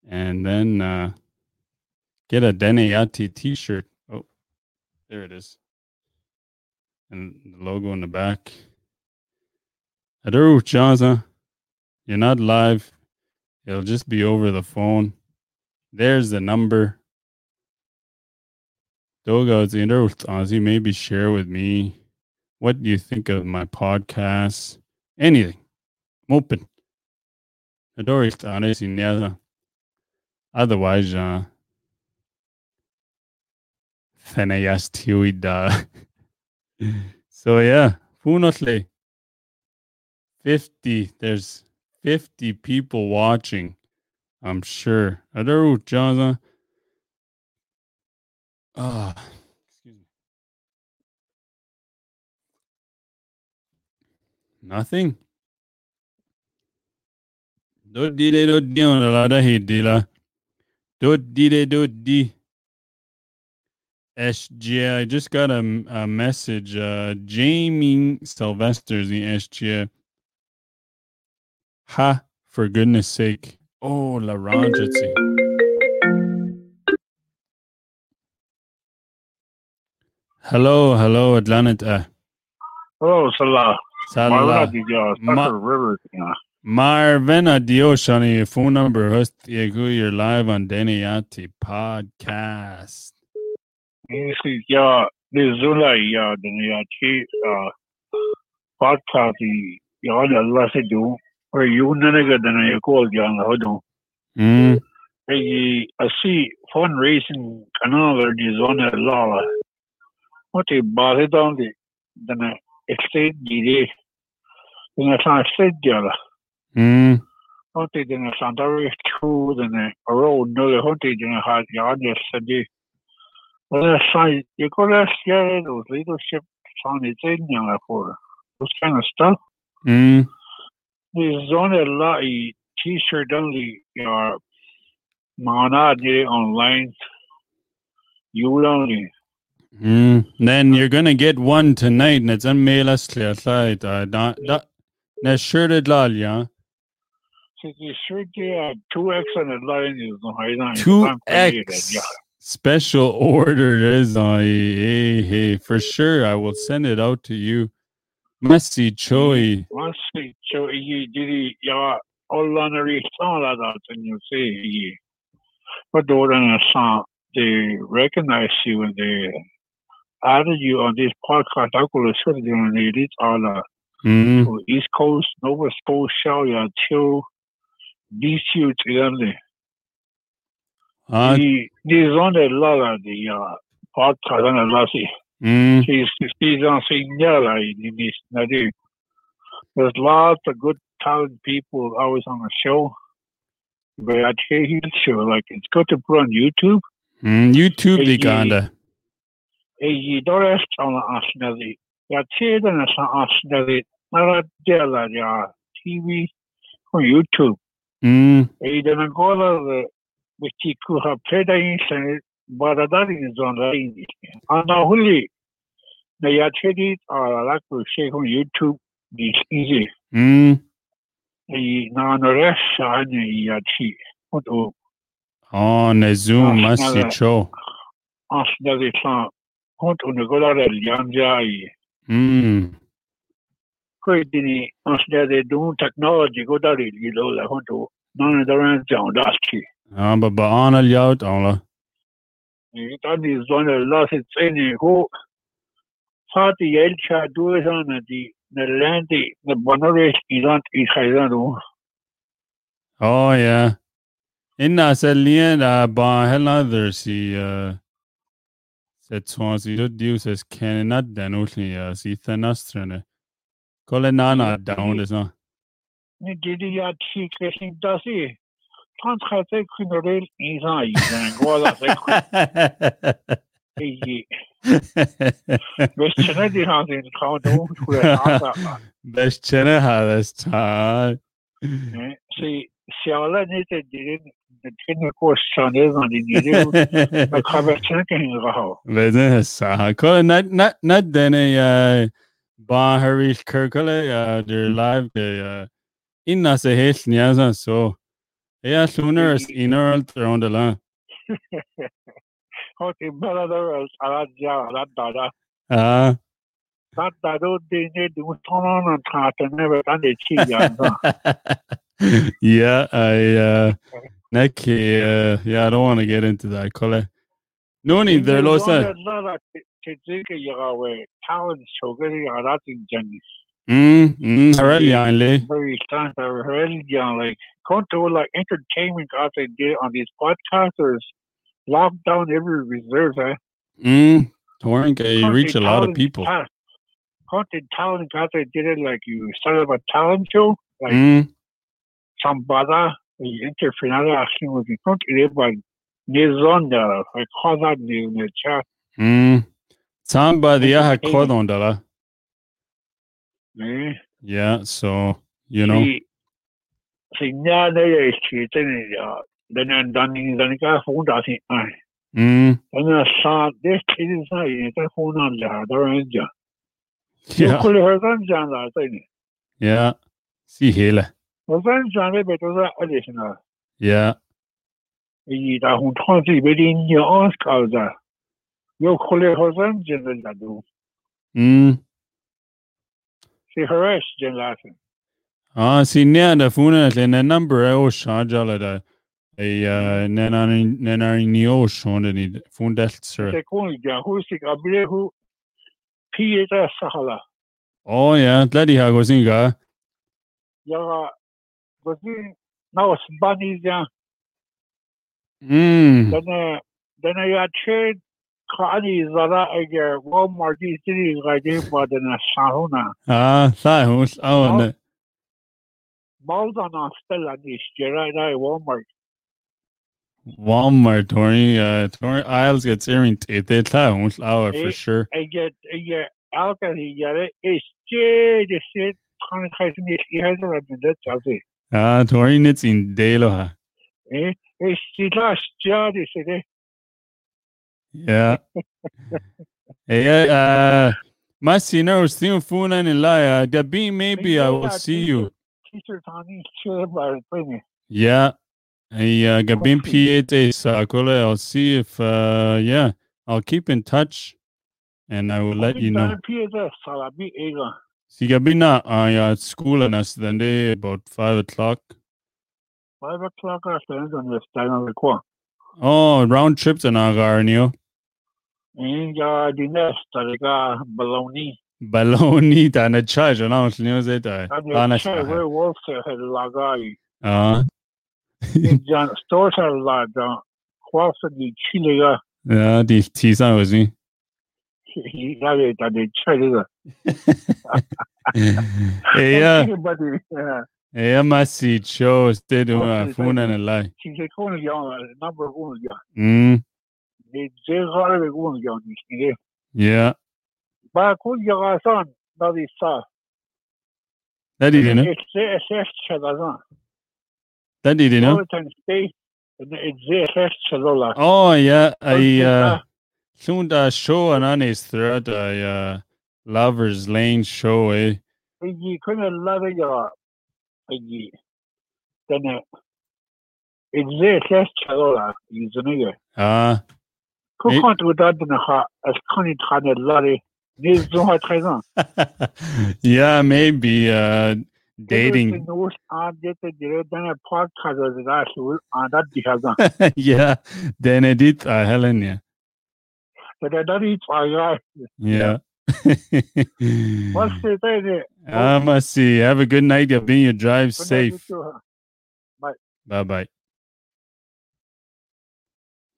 And then uh Get a Deniati t-shirt. Oh, there it is. And the logo in the back. Adaru Jaza. You're not live. It'll just be over the phone. There's the number. Doga maybe share with me what do you think of my podcast? Anything. I'm open. Otherwise, uh, Fenayastioida. so yeah, Funotli. 50. There's 50 people watching. I'm sure. Adaru Jaza. Ah, excuse me. Nothing. Do di de do di on la da he Do di de do di. SGA. I just got a, a message. Uh, Jamie Sylvester's the SGA. Ha, for goodness sake. Oh, La Ranjatsi. Hello, hello, Atlanta. Hello, Salah. Salah. Ma- River. Marvin adios on your phone number. Host you're live on Deniati podcast. Basically, ja, det Zula ja den ja chi podcast ja det alla sig do och ju när den jag call ja na do. Mm. I see fundraising kanal di zona lala. What a bare down di den estate di de. Den är fan estate ja. Mm. Hunty den er Sandari to den er ro nulle hunty den er har ja sadi. Well, sai you go to share those leadership on its in young for those kind of stuff. Mm. There's only a lot of t-shirt only your mana did online. You will only. Mm. Then you're gonna get one tonight, and it's on mail us clear side. Uh, da, da, na 2X special order is I hey, hey, for sure. I will send it out to you. Messi Choi. Messi Choi. you did your all on Ya Allah'ın and you say, But the order they recognize you and they added you on this podcast. I could have said it on the East Coast, Nova Scotia, until Together. Ah, The the on the lot of the uh podcast on the she's on signal in this Nadu. There's lots of good talented people always on the show. But I tell you the show, like it's good to put on YouTube. Mm. YouTube the ganda. Hey, you don't ask on the Asnelli. I tell you the Asnelli, not a deal at your TV on YouTube. Mm. Hey, then I go to the which you could have played in but that is on the English. And now, Huli, now you tell it, or I like to say on YouTube, it's easy. Mm. i naanores ane i ati o Oh, na Zoom, Ah, Messi nada. Cho. as na de sa hont o ne gola re lianja i Mm. ko dini as na de do technology go dari i lo la hont o na de ran jang da chi Ah, but ba on al yaut ala. i ta ni zone la se tsene ho Fati el cha do na di na landi na bonore i lant i khaidan Oh yeah. Inna selien uh, ba hela there si uh set swansi do dius es kenat den utli uh, si thenastrene. Kole nana down is no. ni didi ya chi kresin da si tan khate kunore i sa i dan go la se i West Kennedy has in Colorado where Best chene hades ta. See, Shawla needs a didn't the tin course son is on the needle. I cover checking how. Vedin sa. Kole not not not dene ba harish kirkole uh their live the uh inna se hes niaza so. Yeah, sooner is inner around the line. Okay, brother, a lot ja, a lot da. Ah. That da do de ne do ton on and tat and never done the yeah, I uh Neki, uh yeah, I don't want to get into that color. No need there, Losa. To think you way talent so good a lot Jenny. Mm, mm, already only. Very times I really like going like entertainment as they did on these podcasters locked down every reserve eh? Mm. Torrent, you reach a lot of people. Haunted talent as they did it like you started a talent show like Mm. somebody interfinale action with the country by Nizonda like how that new in the chat Mm. Somebody I had caught on that. eh? Yeah, so you know. See, see, now they are cheating. Uh, then I'm done in the guy phone does it. Uh, Mm. and I saw this kid is not in the phone on the other end. You Yeah. could have heard John last thing. Yeah. See here. Well, then John, they better that additional. Yeah. You da hun twenty within your Oscar there. You could them, Jen, do. Mm. See, harass Jen laughing. Ah, near the phone and the number I was charged all of that. A nena nena neo shown the phone desk sir. They call you John, who's the Gabriel who Peter Sahala. Oh yeah, bloody how goes in guy. Yaga, was in now it's bunny John. Mm. Then, then I got trade. Kani Zara, I get Walmart, these cities, I did, but then a Sahuna. Ah, that was oh Oh. no. Balls on a still on this Gerard I Walmart. Tori, uh, Tori Isles gets earring tape. They tell one flower for sure. I get I get alcohol he get it. It's J the shit kind of kind of he has a bit that Chelsea. Ah, Tori nits in Dalo, ha. Eh? It's the last job is it. Yeah. hey, uh, my senior was still fun and lie. Uh, Gabi, maybe I will see you. Teacher Tony chill about it. Yeah. Hey, uh, Gabin Okay. P8 I'll see if, uh, yeah, I'll keep in touch and I will let you know. PSS Salabi Ega. See, Gabin, na, uh, yeah, at school and us then day about five o'clock. Five o'clock after on the time of the. Oh, round trip to Nagarnio. And uh, the nest, I got baloney. Baloney da na charge on out news it. Uh, And the honest. chair where Wolf had a lagai. uh, John stores are la John. Quaff the chili. yeah, the tea son was me. He had it at the chili. hey, yeah, Everybody, uh, hey, I must see show stay to Okay, my phone thank and a lie. she's a corner young, number one young. The jail hard of one young. yeah, But could you guys on? That is so. that did you know? It's a first chalaza. That did you know? Northern State. It's a first chalola. Oh yeah, I uh, uh, soon the show and on thread, I uh, lovers lane show. Eh, you couldn't love it your then uh, it's a first chalola. Is a ah, Who Can't do that in a heart as can't try to love it? This is what I try yeah, maybe uh, dating. I did the then a podcast was that on that because yeah, then I did uh, Helen. Yeah, but I don't eat my guy. yeah. What's the thing? I must see. Have a good night. Gabin. You drive Good night, safe. you too, huh? Bye bye.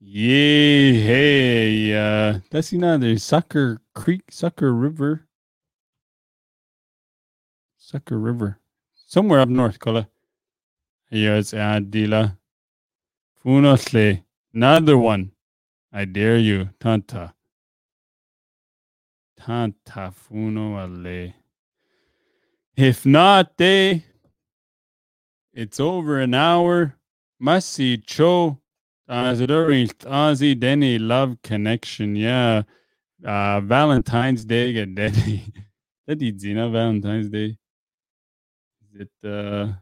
Yay, hey, uh, that's another Sucker Creek, Sucker River. Sucker River. Somewhere up north, Kola. Yes, Adila. Funosle. Another one. I dare you. Tanta. Tanta funo ale. If not, they. It's over an hour. Masi cho. Already Ozzy Denny love connection. Yeah. Uh Valentine's Day get Denny. That is Zina Valentine's Day. Is it uh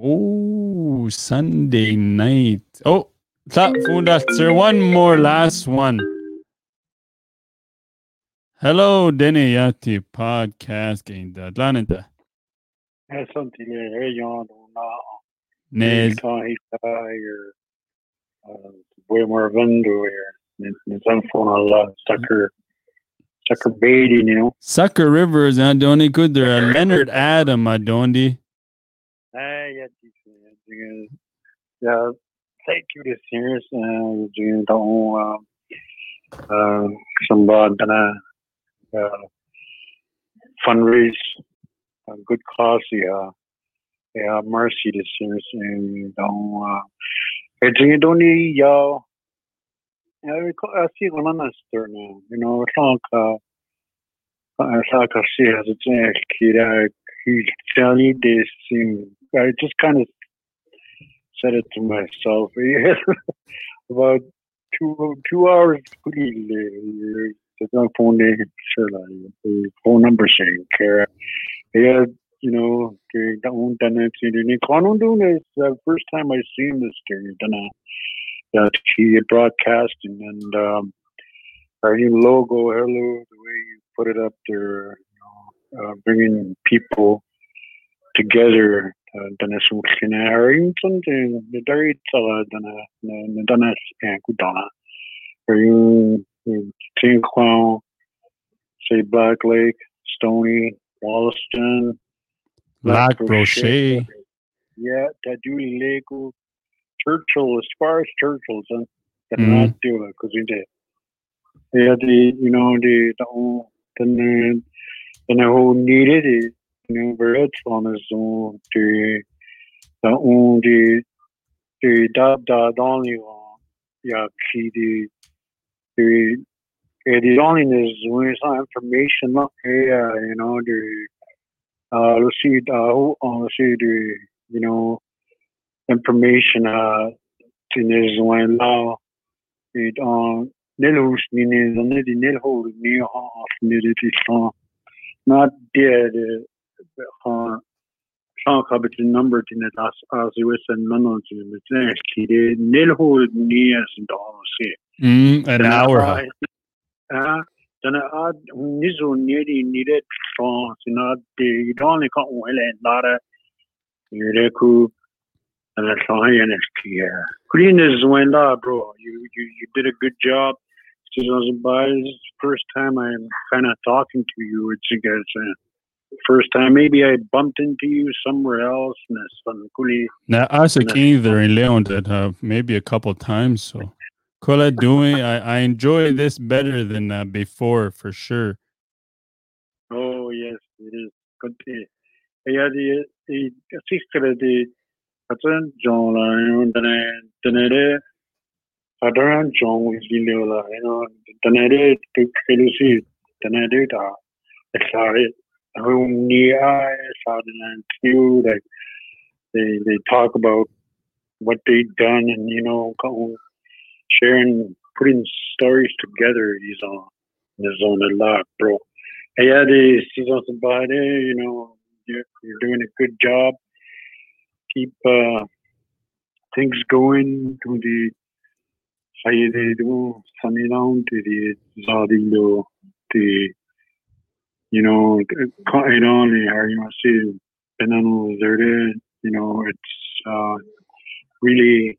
Oh Sunday night. Oh sir, one more last one. Hello, Deniati podcast game Atlanta. That's something rayon na Nez or way more or some phone a lot sucker sucker baiting, you know. Sucker Rivers good there. Leonard Adam Adondi. Ah, yeah, decent. Yeah, thank you this year. Uh, you don't um, uh, gonna uh, fundraise a good cause. Yeah, yeah, mercy this year. And don't. Uh, you don't need y'all. Yeah, I see one on there now. You know, it's like uh, it's like I see as it's a kid. He's telling this thing. I just kind of said it to myself. About two two hours the phone the phone number saying care. Yeah, you know, it the Quantum doing this the first time I seen this during done that he broadcasting and um our new logo, hello, the way you put it up there, you know, uh, bringing people together uh, dana sukhin Arlington the dari tsala dana na dana and kudana or you Tin Kwao, say Black Lake, Stony, Wollaston, Lac Brochet. Yeah, that Julie Lake, Churchill, as far as Churchill's, and they're Mm. not doing it because we did. Yeah, the you know the the whole the the whole needed is new birds on the own, de the on the, de da da dans les yeah qui de de et the only is when some information not here you know the uh let's see uh see the you know information uh in is when now it on Nilhus mine dan net die Nilhol meer af dit is van not dead heb de number in het as as US en man met ki de Nilhol nie as da se Mm, an hour. huh? Uh, dan a ni zo ne die ni het van na de dan kan hele lara je ku het en ki Green is when bro you you you did a good job Susan This is the first time I'm kind of talking to you. It's you guys. Uh, first time, maybe I bumped into you somewhere else. And it's fun. Coolly. Now, us again there in Leon that uh, maybe a couple times. So, Kola doing, I, I enjoy this better than uh, before for sure. Oh yes, it is. That's John. Then then Saturn John was Leola, you know, Tanade Kelusi, Tanade, sorry, whom near Southern like they they talk about what they've done and you know sharing putting stories together is on is on a lot, bro. The seasons about it, you know, you're, you're doing a good job. Keep uh, things going to the Sayedeo, Samilang, the Zadilo, the, you know, Kaidali, how you want to see Benano Zerde, you know, it's uh, really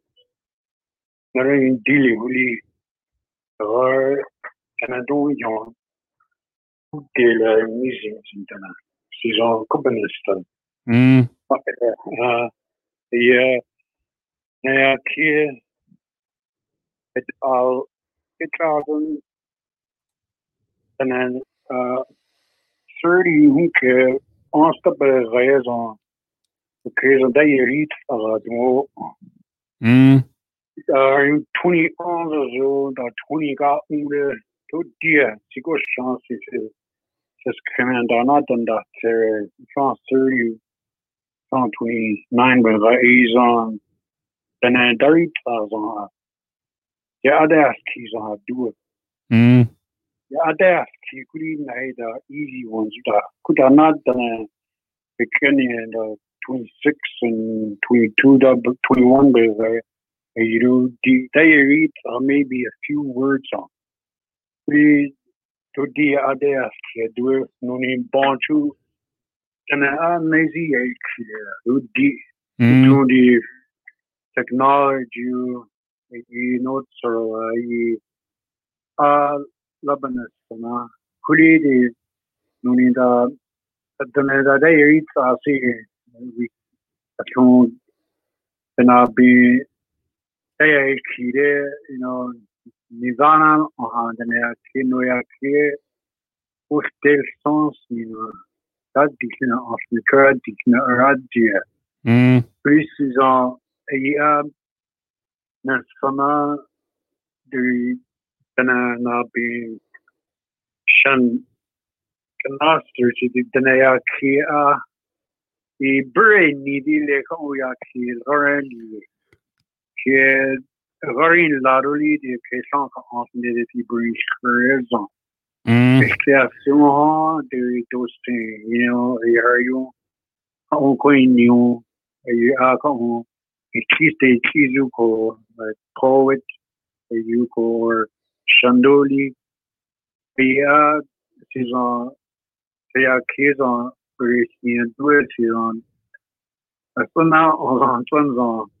er der hun det ikke jo der er ikke noget og kadi le du er der er din her jo it's just right there you there's yeah uh, kis kwa nara in dili huli or kana do yon de la musique sintana c'est genre communistan mm, uh, yeah yeah kia it all it travel and then uh 30 hoeke aanstappe raison Okay, so dat je riet uh, mm, uh, in 2011 of zo, dat 20 gaat onder, tot die, c'est quoi chance, c'est, c'est ce que man daarna dan dat, uh, France 30, France 29, but that is on, dan uh, daar iets als on, ja, dat is on, do it. mm, Ja, dat is, could even have the easy ones, that could I not, dan, uh, beginning and, uh, 26 and 22, double 21, but, uh, you know, the, they read uh, maybe a few words on. We to the other do no name bonchu and a lazy to the mm, to the technology you know so uh Lebanese na kuli the no need the the they read uh see we atone and be hey kire you know nizana on the kinoya kire au tel sens you know that dikina of the current dikina radio mm, précisant et euh na sama de dana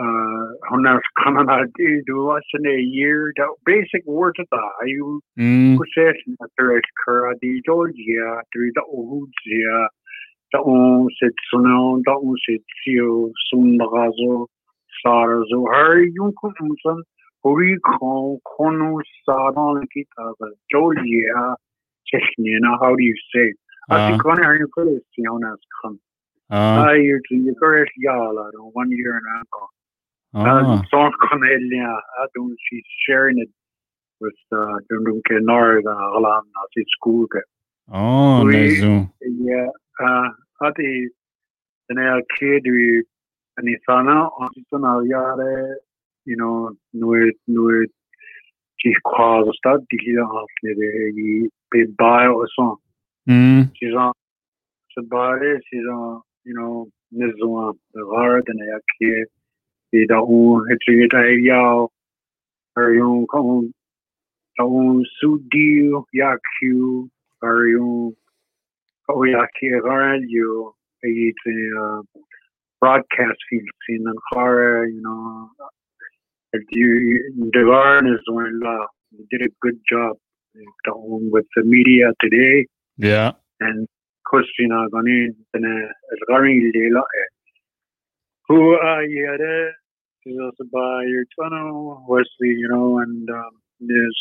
pia c'est un c'est à qui ont réussi à douer sur un à ce moment on en en belle uh, if I share my stories is on coastali the arcade and kunita horsuni kanses ni le city coast de chance on kan you're city to dan only quant dan li Unim si ne jo dizium rani ya to son kan he do hon kan do was in a year dat basic word da you er kura di Georgia er da ohudja da on sit son da on sit sio sun razo sar zo har jun kun hori kon konu sa ki Georgia techni na how do you say kon ar ko as kan ir je go jaala one year an an so kon a doen she sharing it with uh doen ke nor alan school ke oh yeah uh had den e kid an sana an jare you know nu nu chi kwa stad die af be bio or son she's on se bare she's uh, on uh, you know nizo de hard en ya ki e da on het ya yon kom on su di ya q yon ya ki radio e broadcast field in you know is uh, when la did a good job uh, with the media today. Yeah. And Christina gani garing lela eh, who uh, uh yeah by your tunnel Wesley you know and um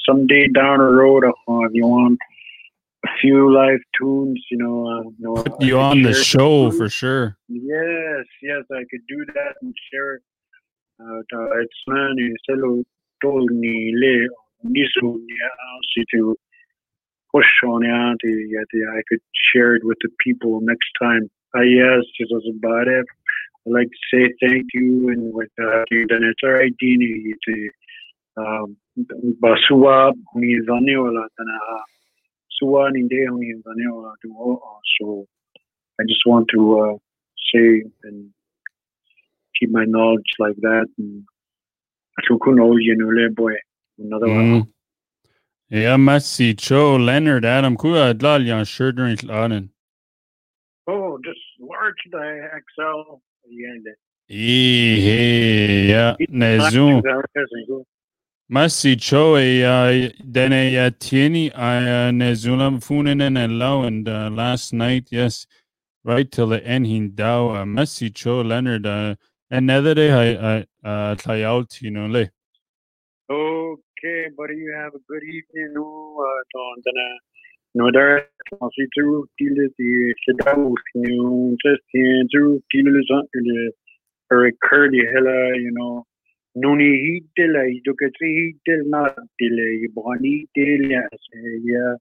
someday down the road uh, if you want a few live tunes you know uh, you, know, Put you on the show for sure yes yes I could do that and share uh, it's man you told me nisu to push on out I could share it with the people next time. Uh, yes, it was about it. I'd like to say thank you and with uh, it's our idea to um, basua ni zaniola tana suwa ni de ni zaniola to so I just want to uh, say and keep my knowledge like that and to kuno you know boy another Mm. one. Ja Messi Cho Leonard Adam ku dlal an sure Oh, just large the XL yeah, he ja the- ne zoom Go. Messi Cho e denne ja tieni a ne zulam funen en low and uh, last night yes right till the end hin daw uh, Messi Cho Leonard uh, another day I uh, try out you know le Okay, buddy, you have a good evening. No, uh, Don, then, no, there, I'll see through, deal with the Shadows, you know, just in through, deal with the, or curly hella, you know, Nuni heat till I look at heat till not till I bonnie till yes, yeah,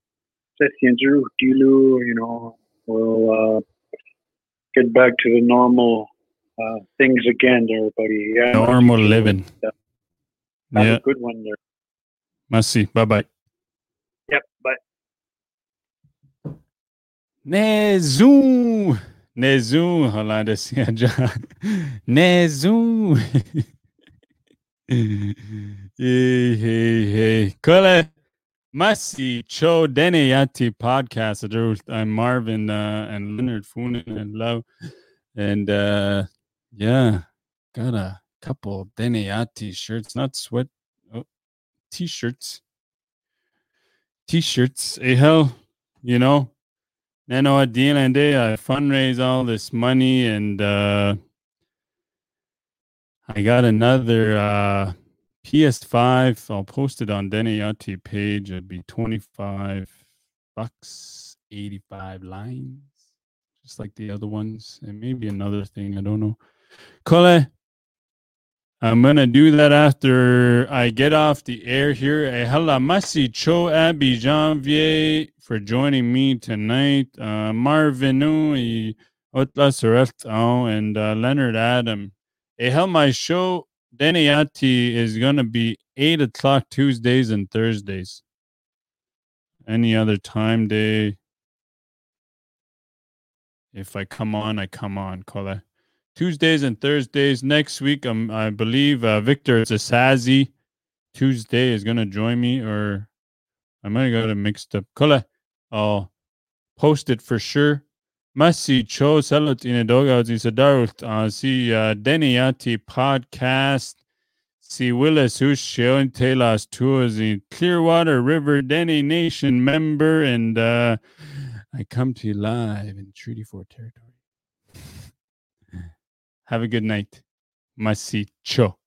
just in through, deal, you know, we'll, uh, get back to the normal, uh, things again there, buddy. Yeah. normal living Have yeah a good one there. Messi bye bye Yep, bye. Nezu Nezu hala da siya dyan. Nezu Hey hey hey. Kole Masi Cho Deniati podcast. I'm Marvin uh, and Leonard Funen and Love and uh yeah got a couple Deniati shirts not sweat oh, t-shirts. T-shirts a hell you know Nano at the end day, I fundraise all this money and uh, I got another uh, PS5. I'll post it on Deniati page. It'd be 25 bucks, 85 lines, just like the other ones. And maybe another thing. I don't know. Kole, I'm to do that after I get off the air here. Eh, Hala Masi Cho Abby Janvier for joining me tonight. Uh, Marvin, oh, Otla and uh, Leonard Adam. A hell my show Deniati is gonna be eight o'clock Tuesdays and Thursdays. Any other time day. If I come on, I come on. Call it Tuesdays and Thursdays. Next week, I believe uh, Victor Zasazi Tuesday is gonna join me, or I might have got it mixed up. Kola, I'll post it for sure. Masi Cho Salut in a dog out in Sadarut. Uh, see uh, Deniati podcast. See Willis showing Telas tours in Clearwater River Dene Nation member, and uh, I come to you live in Treaty 4 territory. Have a good night. Masi Cho.